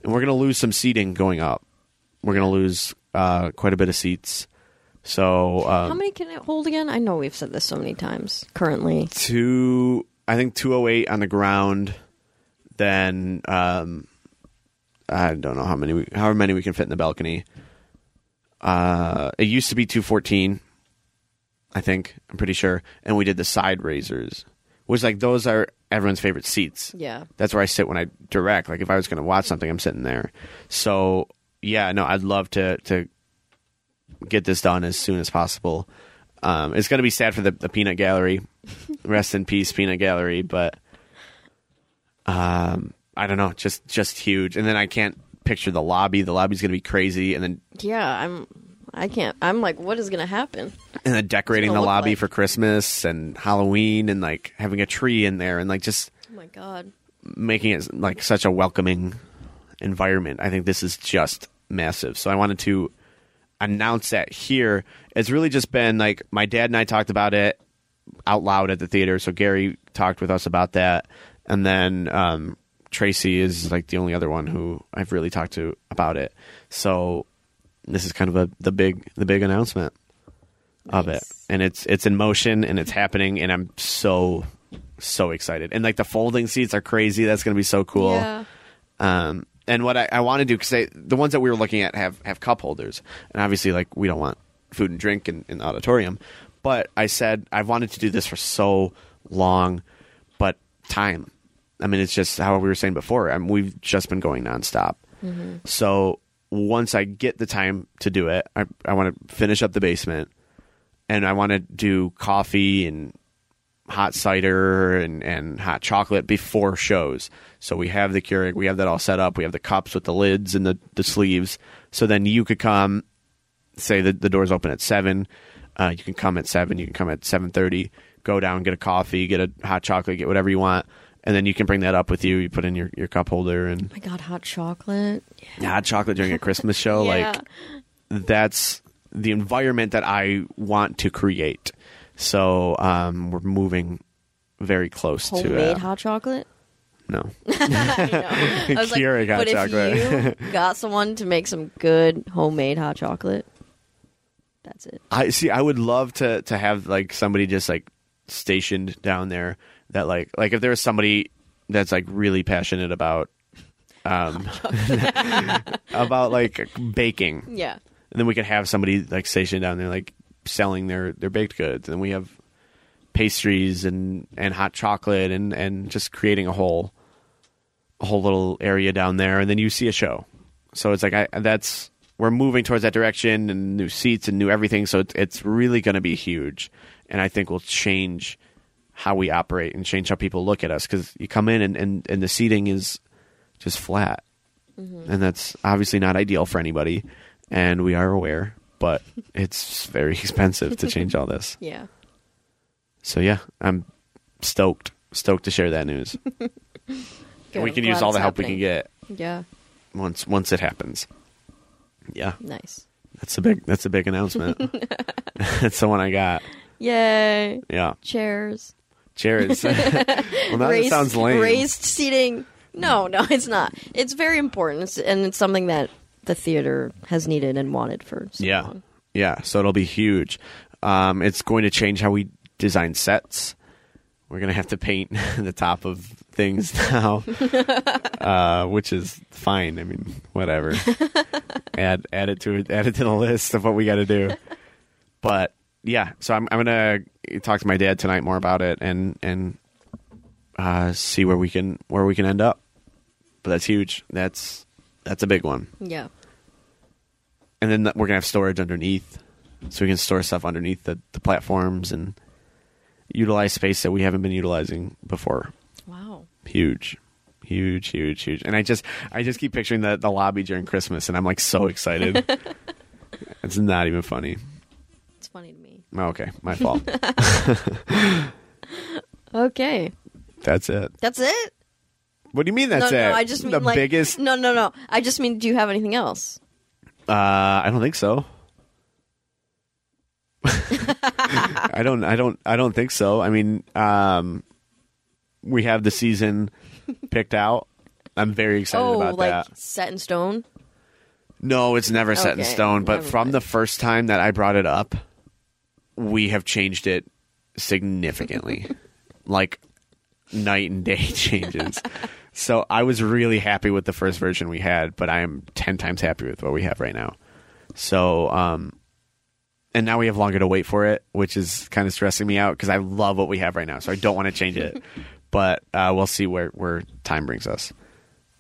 And we're going to lose some seating going up. We're going to lose uh, quite a bit of seats. So, How um, many can it hold again? I know we've said this so many times. Currently, two, I think 208 on the ground. Then, um, I don't know how many, we, however many we can fit in the balcony. Uh, it used to be 214, I think. I'm pretty sure. And we did the side raisers, which, like, those are everyone's favorite seats. yeah. that's where I sit when I direct. Like if I was going to watch something, I'm sitting there. So yeah, no, I'd love to to get this done as soon as possible. Um, it's going to be sad for the, the peanut gallery. <laughs> Rest in peace, peanut gallery. But um, I don't know, just just huge. And then I can't picture the lobby. The lobby's going to be crazy. And then Yeah, I'm. I can't. I'm like, what is going to happen? and then decorating the lobby like? for Christmas and Halloween and like having a tree in there and like just Oh my god. making it like such a welcoming environment. I think this is just massive. So I wanted to announce that here. It's really just been like my dad and I talked about it out loud at the theater. So Gary talked with us about that, and then um, Tracy is like the only other one who I've really talked to about it. So this is kind of a the big the big announcement of it, and it's it's in motion and it's happening, and I'm so so excited. And like the folding seats are crazy. That's going to be so cool. Yeah. Um, and what I, I want to do because the ones that we were looking at have have cup holders, and obviously like we don't want food and drink in, in the auditorium. But I said I've wanted to do this for so long, but time. I mean, it's just how we were saying before. I mean, we've just been going nonstop. So once I get the time to do it, I, I want to finish up the basement, and I want to do coffee and hot cider and, and hot chocolate before shows. So we have the Keurig, we have that all set up. We have the cups with the lids and the, the sleeves. So then you could come, say that the doors open at seven. Uh, you can come at seven. You can come at seven thirty. Go down, get a coffee, get a hot chocolate, get whatever you want, and then you can bring that up with you. You put in your, your cup holder and Oh my god, hot chocolate. hot chocolate during a <laughs> Christmas show. Yeah. Like that's the environment that I want to create. So um, we're moving very close to Homemade it. hot chocolate. No. <laughs> I. <laughs> I was like, Keurig hot but chocolate. if you got someone to make some good homemade hot chocolate, that's it. I see. I would love to to have like somebody just like stationed down there that like like if there was somebody that's like really passionate about um <laughs> about like baking, Yeah. and then we could have somebody like stationed down there like selling their their baked goods, and we have pastries and and hot chocolate and and just creating a whole a whole little area down there, and then you see a show. So it's like I that's we're moving towards that direction, and new seats and new everything. So it's it's really going to be huge, and I think will change how we operate and change how people look at us because you come in and, and and the seating is just flat, mm-hmm. and that's obviously not ideal for anybody, and we are aware, but it's very <laughs> expensive to change all this. <laughs> Yeah. So yeah, I'm stoked, stoked to share that news. Good. <laughs> And we can use all the help we can get Yeah. once once it happens. Yeah, Nice. that's a big that's a big announcement. that's the one I got. Yay. Yeah, Chairs. Cheers. <laughs> well, now raised, sounds lame. Raised seating. No, no, it's not. It's very important, it's, and it's something that the theater has needed and wanted for so yeah, long. yeah. So it'll be huge. Um, it's going to change how we design sets. We're gonna have to paint <laughs> the top of things <laughs> now, uh, which is fine. I mean, whatever. add add it to add it to the list of what we got to do. But yeah, so I'm I'm gonna talk to my dad tonight more about it and and uh, see where we can where we can end up. But that's huge. That's that's a big one. Yeah. And then we're gonna have storage underneath, so we can store stuff underneath the, the platforms and utilize space that we haven't been utilizing before. Wow. Huge, huge, huge, huge. And I just I just keep picturing the the lobby during Christmas, and I'm like so excited. <laughs> it's not even funny. It's funny to me. Oh, okay, my fault. <laughs> <laughs> Okay. that's it. That's it? What do you mean? That's no, it? no, I just mean the like biggest. No, no, no. I just mean do you have anything else? Uh, I don't think so. <laughs> I don't. I don't. I don't think so. I mean, um, we have the season picked out. I'm very excited oh, about like that. set in stone? No, it's never set in stone. But from mind. the first time that I brought it up, we have changed it significantly, <laughs> like night and day <laughs> changes. so I was really happy with the first version we had, but I am ten times happy with what we have right now. So, um, and now we have longer to wait for it, which is kind of stressing me out because I love what we have right now. So I don't want to change it, <laughs> but uh, we'll see where where time brings us.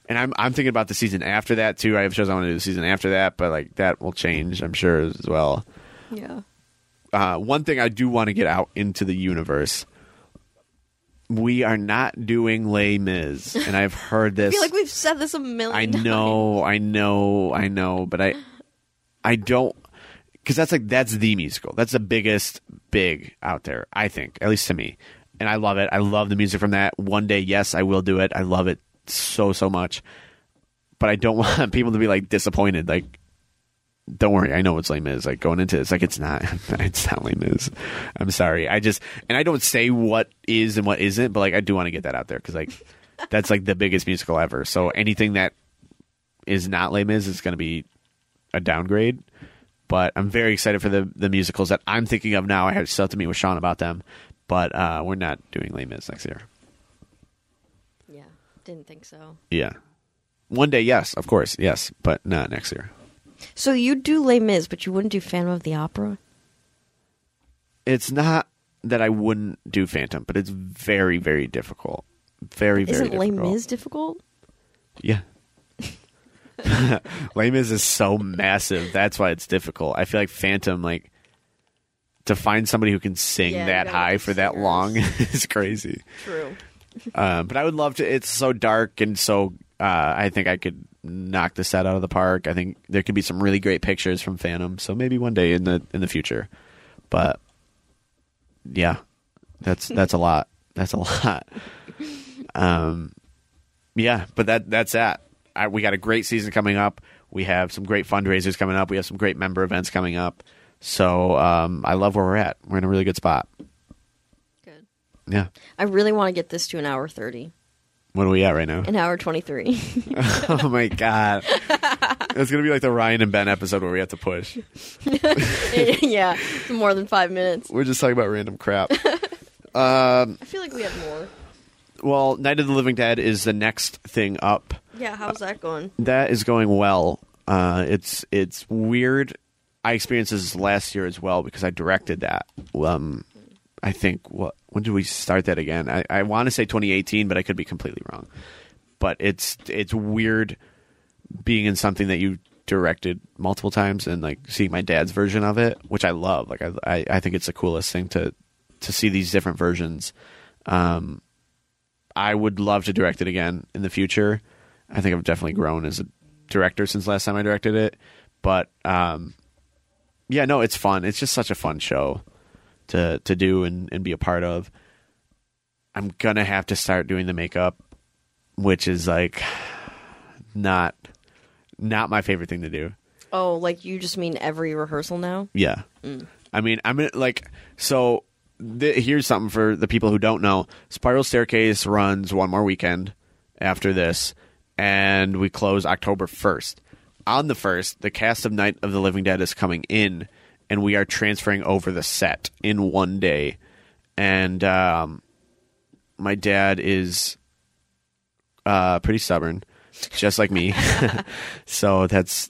And I'm I'm thinking about the season after that too. I have shows I want to do the season after that, but like that will change, I'm sure as well. Yeah. Uh, one thing I do want to get out into the universe. We are not doing Les Mis, and I've heard <laughs> I this. feel like we've said this a million I times. know, I know, I know, but I, I don't, because that's like that's the musical. That's the biggest big out there. I think, at least to me, and I love it. I love the music from that. One day, yes, I will do it. I love it so so much, but I don't <laughs> want people to be like disappointed. Like, don't worry, I know what's Les Mis. Like going into it, it's like it's not, <laughs> it's not Les Mis. I'm sorry. I just and I don't say what is and what isn't, but like I do want to get that out there because like <laughs> that's like the biggest musical ever. So anything that is not Les Mis is going to be a downgrade. But I'm very excited for the the musicals that I'm thinking of now. I have still have to meet with Sean about them, but uh, we're not doing Les Mis next year. Yeah. Didn't think so. Yeah, one day, yes, of course, yes, but not next year. So you do Les Mis, but you wouldn't do Phantom of the Opera? It's not that I wouldn't do Phantom, but it's very very difficult. Very very Isn't Les difficult. Mis difficult? Yeah. <laughs> Les Mis is so massive. That's why it's difficult. I feel like Phantom, like, to find somebody who can sing Yeah, that high for that singers. long <laughs> is crazy. True. Um, but I would love to. It's so dark and so. Uh, I think I could knock the set out of the park. I think there could be some really great pictures from Phantom. So maybe one day in the in the future. But yeah, that's <laughs> that's a lot. That's a lot. Um, yeah, but that that's that. I, we got a great season coming up. We have some great fundraisers coming up. We have some great member events coming up. So um, I love where we're at. We're in a really good spot. Good. Yeah. I really want to get this to an hour 30. What are we at right now? An hour 23. <laughs> oh my god. It's gonna be like the Ryan and Ben episode where we have to push. <laughs> yeah, it's more than five minutes. We're just talking about random crap. <laughs> I feel like we have more. well, Night of the Living Dead is the next thing up. Yeah, how's that going? That is going well. Uh, it's it's weird. I experienced this last year as well because I directed that. Um, I think what when did we start that again? I, I want to say 2018, but I could be completely wrong. But it's it's weird being in something that you directed multiple times and like seeing my dad's version of it, which I love. Like I I, I think it's the coolest thing to to see these different versions. Um, I would love to direct it again in the future. I think I've definitely grown as a director since last time I directed it. But um, yeah, no, it's fun. It's just such a fun show to to do and, and be a part of. I'm gonna have to start doing the makeup, which is like not not my favorite thing to do. Oh, like you just mean every rehearsal now? Yeah. Mm. I mean, I'm like, so th- here's something for the people who don't know. Spiral Staircase runs one more weekend after this, and we close October 1st. On the 1st, the cast of Night of the Living Dead is coming in, and we are transferring over the set in one day. And um, my dad is uh, pretty stubborn, just like me. <laughs> so that's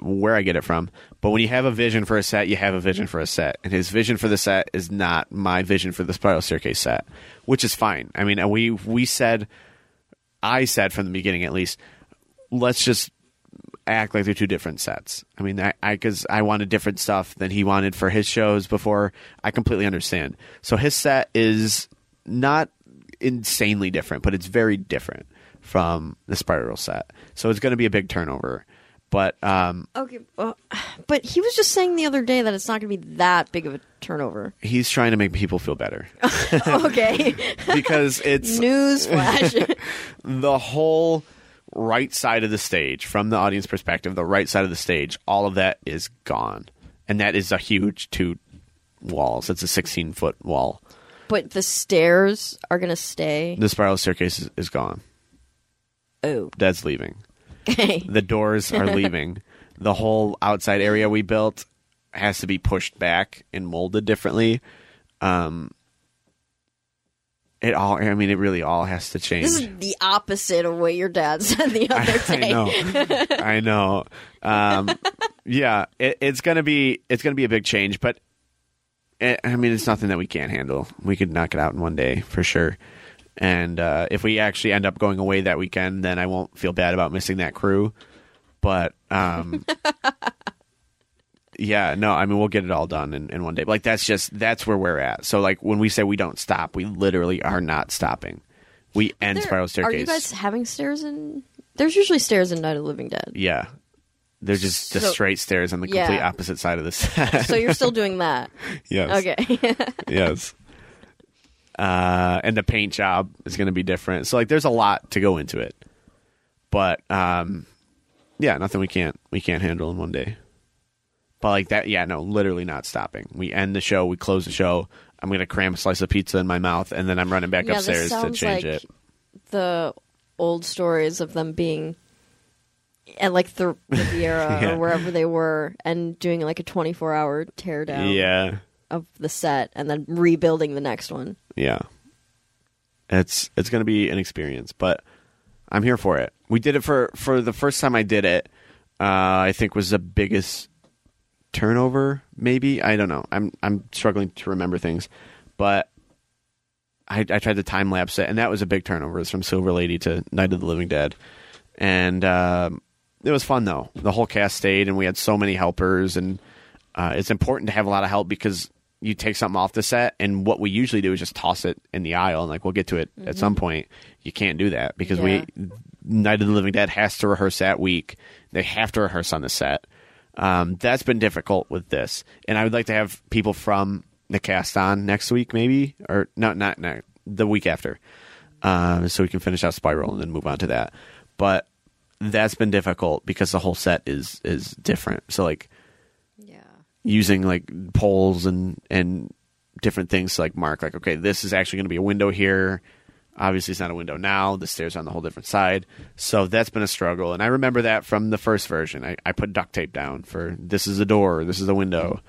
where I get it from. But when you have a vision for a set, you have a vision for a set. And his vision for the set is not my vision for the spiral staircase set, which is fine. I mean, we we said I said from the beginning at least, let's just act like they're two different sets. I mean, I because I, wanted different stuff than he wanted for his shows before. I completely understand. So his set is not insanely different, but it's very different from the spiral set. So it's going to be a big turnover. But um, Okay, well, <sighs> but he was just saying the other day that it's not going to be that big of a turnover. he's trying to make people feel better <laughs> okay, <laughs> because it's <laughs> news flash. the whole right side of the stage from the audience perspective the right side of the stage all of that is gone. And that is a huge two walls. It's a 16 foot wall. But the stairs are going to stay. the spiral staircase is, is gone. Oh, that's leaving. Okay. the doors are <laughs> leaving. The whole outside area we built has to be pushed back and molded differently. Um it all i mean it really all has to change This is the opposite of what your dad said the <laughs> other day. I know. I know. Um, yeah, it, it's gonna be it's gonna be a big change, but it, I mean, it's nothing that we can't handle. We could knock it out in one day for sure. And uh, if we actually end up going away that weekend, then I won't feel bad about missing that crew. But um, <laughs> yeah, no, I mean, we'll get it all done in, in one day. Like that's just that's where we're at. So like when we say we don't stop, we literally are not stopping. We end There- spiral staircase. Are you guys having stairs in? There's usually stairs in Night of Living Dead. Yeah. They're just the So- straight stairs on the Yeah. complete opposite side of the set. So you're still doing that. <laughs> yes. Okay. <laughs> Yes. Uh, and the paint job is going to be different. So like, there's a lot to go into it. But um, yeah, nothing we can't we can't handle in one day. But like that, yeah, no, literally not stopping. We end the show, we close the show. I'm going to cram a slice of pizza in my mouth, and then I'm running back Yeah, upstairs to change like it. the old stories of them being at like the Riviera <laughs> Yeah. or wherever they were and doing like a 24 hour tear down Yeah. of the set and then rebuilding the next one. yeah it's it's going to be an experience but i'm here for it we did it for for the first time i did it uh i think was the biggest turnover maybe? I don't know. I'm i'm struggling to remember things. But i i tried to time lapse it and that was a big turnover. It's from silver lady to night of the living dead. And um it was fun though. The whole cast stayed and we had so many helpers. And uh, it's important to have a lot of help because you take something off the set and what we usually do is just toss it in the aisle and like we'll get to it at some point. You can't do that because Yeah. we night of the living dead has to rehearse that week. They have to rehearse on the set um, that's been difficult with this. And i would like to have people from the cast on next week maybe or no not, not the week after um, so we can finish out spiral and then move on to that. But that's been difficult because the whole set is is different. So like Yeah. using like poles and and different things to like mark like okay this is actually going to be a window here Obviously, it's not a window now. The stairs are on the whole different side. So that's been a struggle. And I remember that from the first version. I, I put duct tape down for this is a door, this is a window.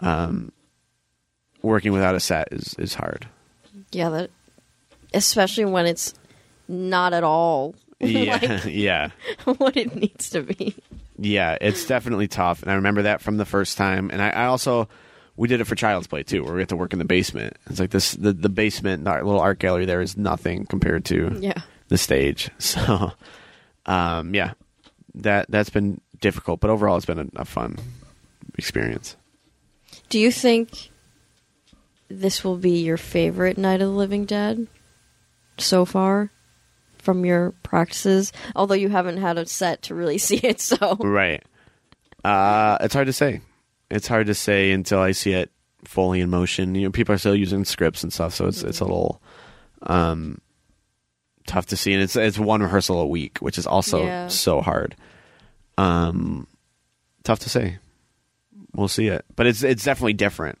Um, working without a set is, is hard. Yeah, that especially when it's not at all <laughs> Yeah, <laughs> yeah. <laughs> what it needs to be. Yeah, it's definitely tough, and I remember that from the first time. And I, I also we did it for Child's Play too, where we had to work in the basement. It's like this the the basement, our little art gallery there is nothing compared to Yeah. the stage. <laughs> So, um, yeah, that that's been difficult, but overall, it's been a, a fun experience. Do you think this will be your favorite Night of the Living Dead so far from your practices? Although you haven't had a set to really <laughs> see it, so Right. Uh, it's hard to say. It's hard to say until I see it fully in motion. You know, people are still using scripts and stuff, so it's it's a little um, tough to see. And it's it's one rehearsal a week, which is also Yeah. so hard. Um, tough to say. We'll see it, but it's it's definitely different.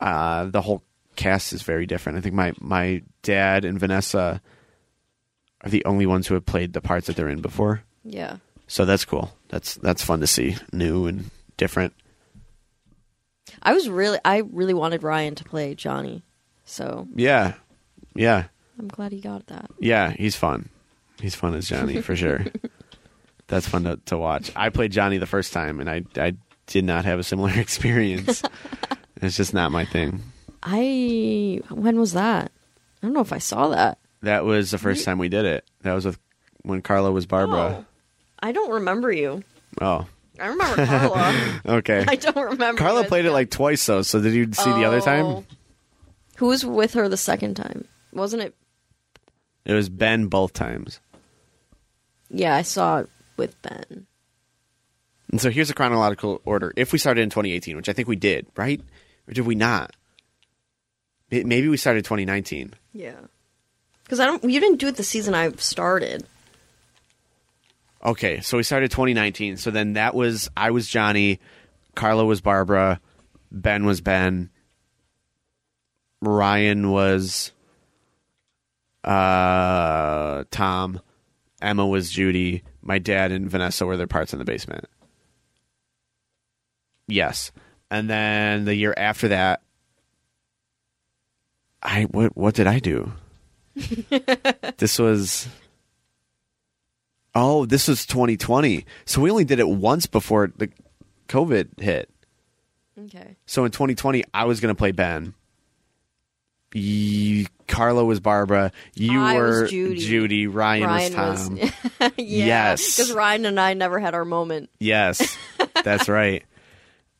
Uh, the whole cast is very different. I think my my dad and Vanessa are the only ones who have played the parts that they're in before. yeah. So that's cool. That's that's fun to see, new and different. I was really I really wanted Ryan to play Johnny. So Yeah, yeah, I'm glad he got that. yeah. He's fun. He's fun as Johnny for sure. <laughs> That's fun to, to watch. I played Johnny the first time, and I I did not have a similar <laughs> experience. it's just not my thing. I when was that? I don't know if I saw that. That was the first time we did it. That was with when Carla was Barbara. Oh, I don't remember you. Oh, I remember Carla. <laughs> okay. I don't remember. Carla played it like twice though. So did you see the other Oh. time? Who was with her the second time? Wasn't it? It was Ben both times. Yeah, I saw it with Ben. And so here's a chronological order. If we started in 2018, which I think we did, right? Or did we not? Maybe we started 2019. Yeah. Because I don't. You didn't do it the season I started. Okay, so we started 2019. So then that was I was Johnny, Carla was Barbara, Ben was Ben, Ryan was uh, Tom, Emma was Judy, my dad and Vanessa were their parts in the basement. Yes, and then the year after that, I what what did I do? <laughs> this was Oh, this was 2020. So we only did it once before the COVID hit. Okay. So in 2020, I was going to play Ben. Y- Carla was Barbara. You I was were Judy. Ryan, Ryan was Tom. was. <laughs> yeah. Yes. Because Ryan and I never had our moment. yes, that's <laughs> right.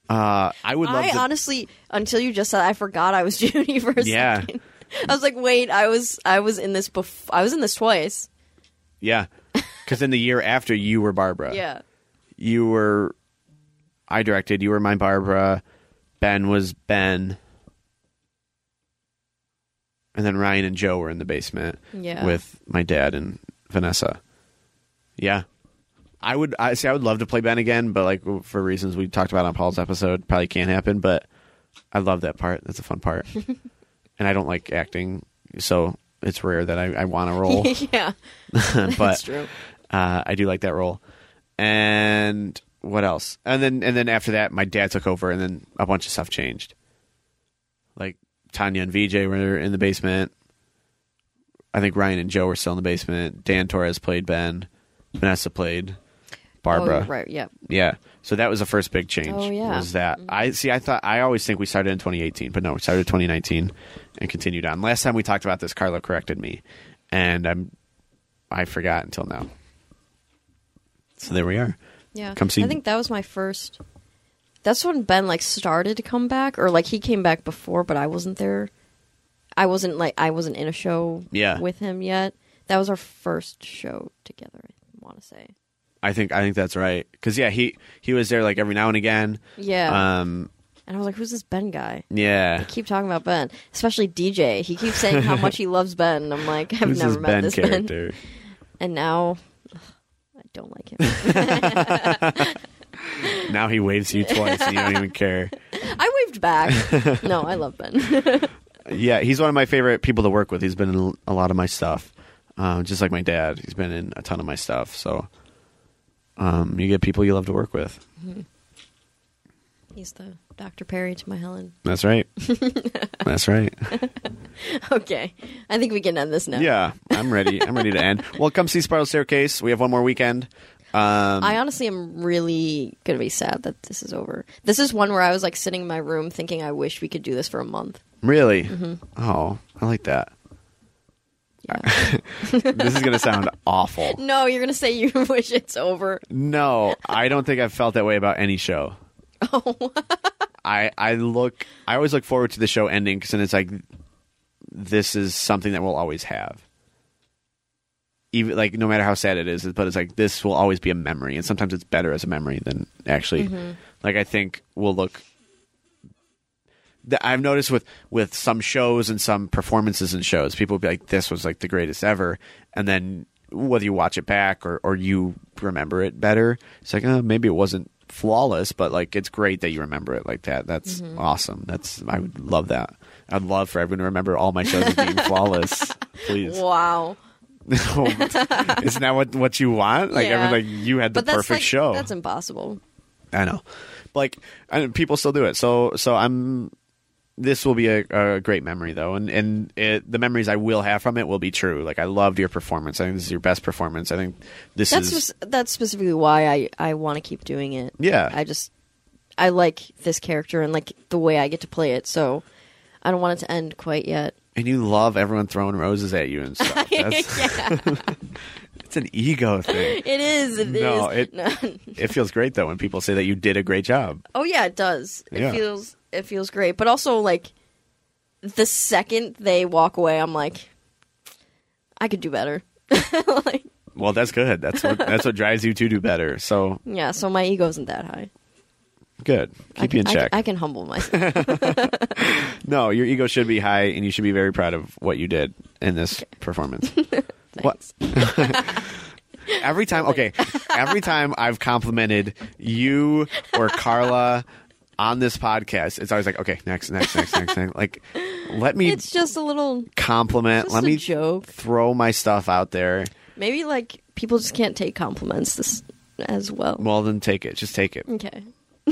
Uh, I would love I to. honestly, until you just said, I forgot I was <laughs> Judy for a Yeah. second. I was like, wait, I was, I was in this bef- I was in this twice. yeah, because in the year after, you were Barbara. Yeah. You were. I directed. You were my Barbara. Ben was Ben. And then Ryan and Joe were in the basement. Yeah. with my dad and Vanessa. Yeah, I would. I see. I would love to play Ben again, but like for reasons we talked about on Paul's episode, probably can't happen. But I love that part. That's a fun part, <laughs> and I don't like acting, so it's rare that I, I want a role. <laughs> yeah. <laughs> but That's true. Uh, I do like that role. And what else? And then and then after that, my dad took over, and then a bunch of stuff changed. Like Tanya and VJ were in the basement. I think Ryan and Joe were still in the basement. Dan Torres played Ben. Vanessa played Barbara. Oh, right. Yeah. Yeah. So that was the first big change. Oh, yeah. Was that I see? I thought I always think we started in 2018, but no, we started in 2019 and continued on. Last time we talked about this, Carlo corrected me, and I'm I forgot until now. So there we are. Yeah. Come see- I think that was my first. That's when Ben like started to come back, or like he came back before, but I wasn't there. I wasn't like I wasn't in a show Yeah. with him yet. That was our first show together. I want to say. I think I think that's right. Because yeah, he he was there like every now and again. Yeah. Um. and I was like, "Who's this Ben guy?" Yeah. Keep talking about Ben, especially DJ. He keeps saying how much he <laughs> loves Ben. I'm like, I've Who's never met Ben this character? Ben, and now don't like him. <laughs> Now he waves you twice and you don't even care. <laughs> I waved back. no, I love Ben. <laughs> yeah, he's one of my favorite people to work with. He's been in a lot of my stuff, um, just like my dad. He's been in a ton of my stuff. So, um, you get people you love to work with. He's the Dr. Perry to my Helen. That's right. That's right. <laughs> Okay, I think we can end this now. Yeah, I'm ready. I'm ready to end. Well, come see Spiral Staircase. We have one more weekend. Um, I honestly am really gonna be sad that this is over. This is one where I was like sitting in my room thinking I wish we could do this for a month. really? Mm-hmm. Oh, I like that. Yeah. <laughs> This is gonna sound awful. <laughs> no, you're gonna say you wish it's over. No, I don't think I've felt that way about any show. Oh, I I look I always look forward to the show ending because then it's like this is something that we'll always have. Even like no matter how sad it is, but it's like this will always be a memory, and sometimes it's better as a memory than actually. Mm-hmm. Like I think we'll look. I've noticed with with some shows and some performances and shows, people will be like, "This was like the greatest ever," and then whether you watch it back or or you remember it better, it's like, oh, maybe it wasn't flawless, but like it's great that you remember it like that. That's mm-hmm. awesome. That's I would love that. I'd love for everyone to remember all my shows as being <laughs> flawless. Please, wow. <laughs> isn't that what what you want? Like Yeah. everyone, like you had the But that's perfect like, show. That's impossible. I know, like and people still do it. So so I'm. This will be a, a great memory though, and and it, the memories I will have from it will be true. Like I loved your performance. I think this is your best performance. I think this That's is that's specifically why I I want to keep doing it. yeah. I just I like this character and like the way I get to play it, so I don't want it to end quite yet. and you love everyone throwing roses at you and stuff. <laughs> That's, <laughs> it's an ego thing. <laughs> It is. It is. No, it- It feels great though when people say that you did a great job. oh yeah, it does. It Yeah. feels it feels great, but also like the second they walk away, I'm like, I could do better. like, Well, that's good. That's what that's what drives you to do better. So yeah, so my ego isn't that high. Good. Keep can, you in I check. can- I can humble myself. <laughs> <laughs> no, your ego should be high, and you should be very proud of what you did in this performance. <laughs> What? every time, okay, every time I've complimented you or Carla on this podcast, it's always like, okay, next, next, next, next, next. Like, let me It's just a little compliment. let me joke. throw my stuff out there. Maybe like people just can't take compliments this as well. Well, then take it. Just take it. Okay.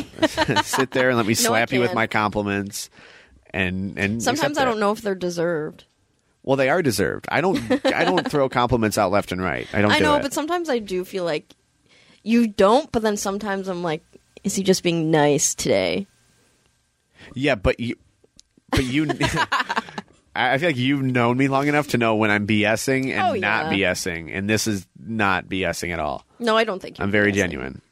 <laughs> Sit there and let me No, slap you with my compliments. And and Sometimes I don't know if they're deserved. Well, they are deserved. I don't. I don't <laughs> throw compliments out left and right. I don't. I do know, it. but sometimes I do feel like you don't, but then sometimes I'm like, is he just being nice today? yeah, but you, but you. <laughs> I feel like you've known me long enough to know when I'm BSing and Oh, not. BSing, and this is not BSing at all. No, I don't think you're I'm very guessing. genuine.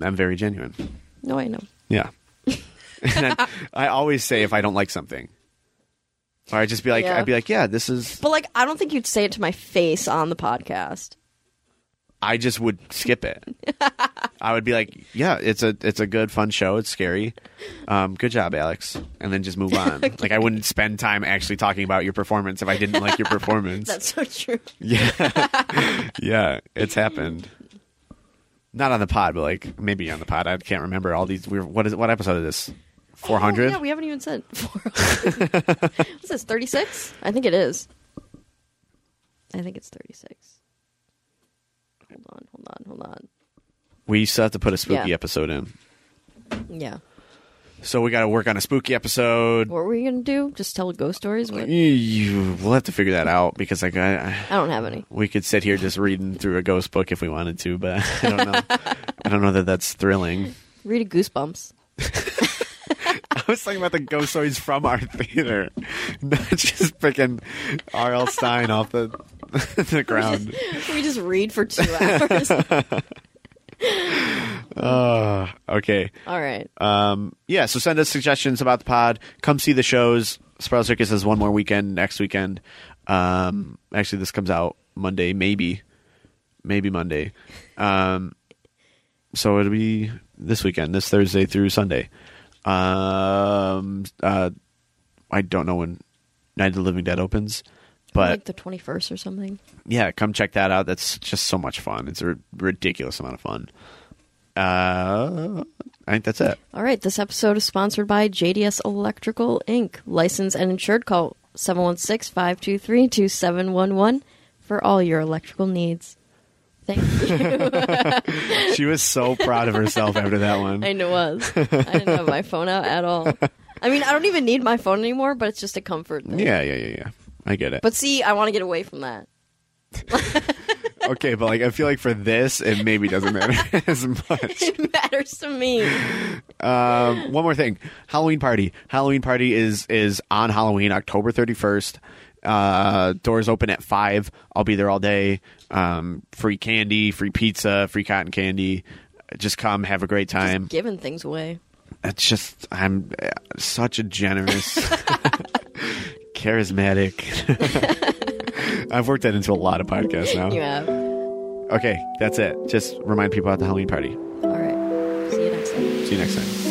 I'm very genuine. No, I know. Yeah. <laughs> I, I always say if I don't like something, or I just be like, Yeah. I'd be like, yeah, this is. But like, I don't think you'd say it to my face on the podcast. I just would skip it. <laughs> I would be like, "Yeah, it's a it's a good fun show. It's scary. Um, good job, Alex," and then just move on. <laughs> Like I wouldn't spend time actually talking about your performance if I didn't like your performance. That's so true. yeah, yeah, it's happened. Not on the pod, but like maybe on the pod. I can't remember all these. Weird, what is what episode is this? Oh, four hundred. Oh, yeah, we haven't even said <laughs> 400. What's this, 36? I think it is. I think it's 36. Hold on, hold on, hold on. we still have to put a spooky Yeah. episode in, Yeah. So we got to work on a spooky episode. What were we going to do? Just tell ghost stories? What? You, you- we'll have to figure that out because like I, I I don't have any. we could sit here just reading through a ghost book if we wanted to, but <laughs> I don't know. I don't know that that's thrilling. Read a Goosebumps. <laughs> I was thinking about the ghost stories from our theater, not just picking R.L. Stine off the <laughs> the ground. we just read for two hours. Oh, <laughs> okay. All right. Um, yeah, so send us suggestions about the pod. Come see the shows. Spiral Staircase has one more weekend next weekend. Um, actually, this comes out Monday, maybe, maybe Monday. Um, so it'll be this weekend, this Thursday through Sunday. Um, uh, I don't know when Night of the Living Dead opens, but like the 21st or something. yeah, come check that out. That's just so much fun. It's a ridiculous amount of fun. Uh, I think that's it. All right, this episode is sponsored by JDS Electrical Inc., licensed and insured. Call 716 523 2711 for all your electrical needs. Thank you. <laughs> She was so proud of herself after that one. I know it was. I didn't have my phone out at all. I mean, I don't even need my phone anymore, but it's just a comfort thing. Yeah, yeah, yeah, yeah. I get it. But see, I want to get away from that. <laughs> okay, but like I feel like for this, it maybe doesn't matter <laughs> as much. It matters to me. Um, one more thing, Halloween party. Halloween party is is on Halloween, October thirty first. Uh, doors open at five. I'll be there all day. Um, free candy, free pizza, free cotton candy. Just come, have a great time. Giving things away. It's just I'm uh, such a generous, <laughs> charismatic. <laughs> I've worked that into a lot of podcasts now. You have. Okay, that's it. Just remind people about the Halloween party. All right. See you next time. See you next time.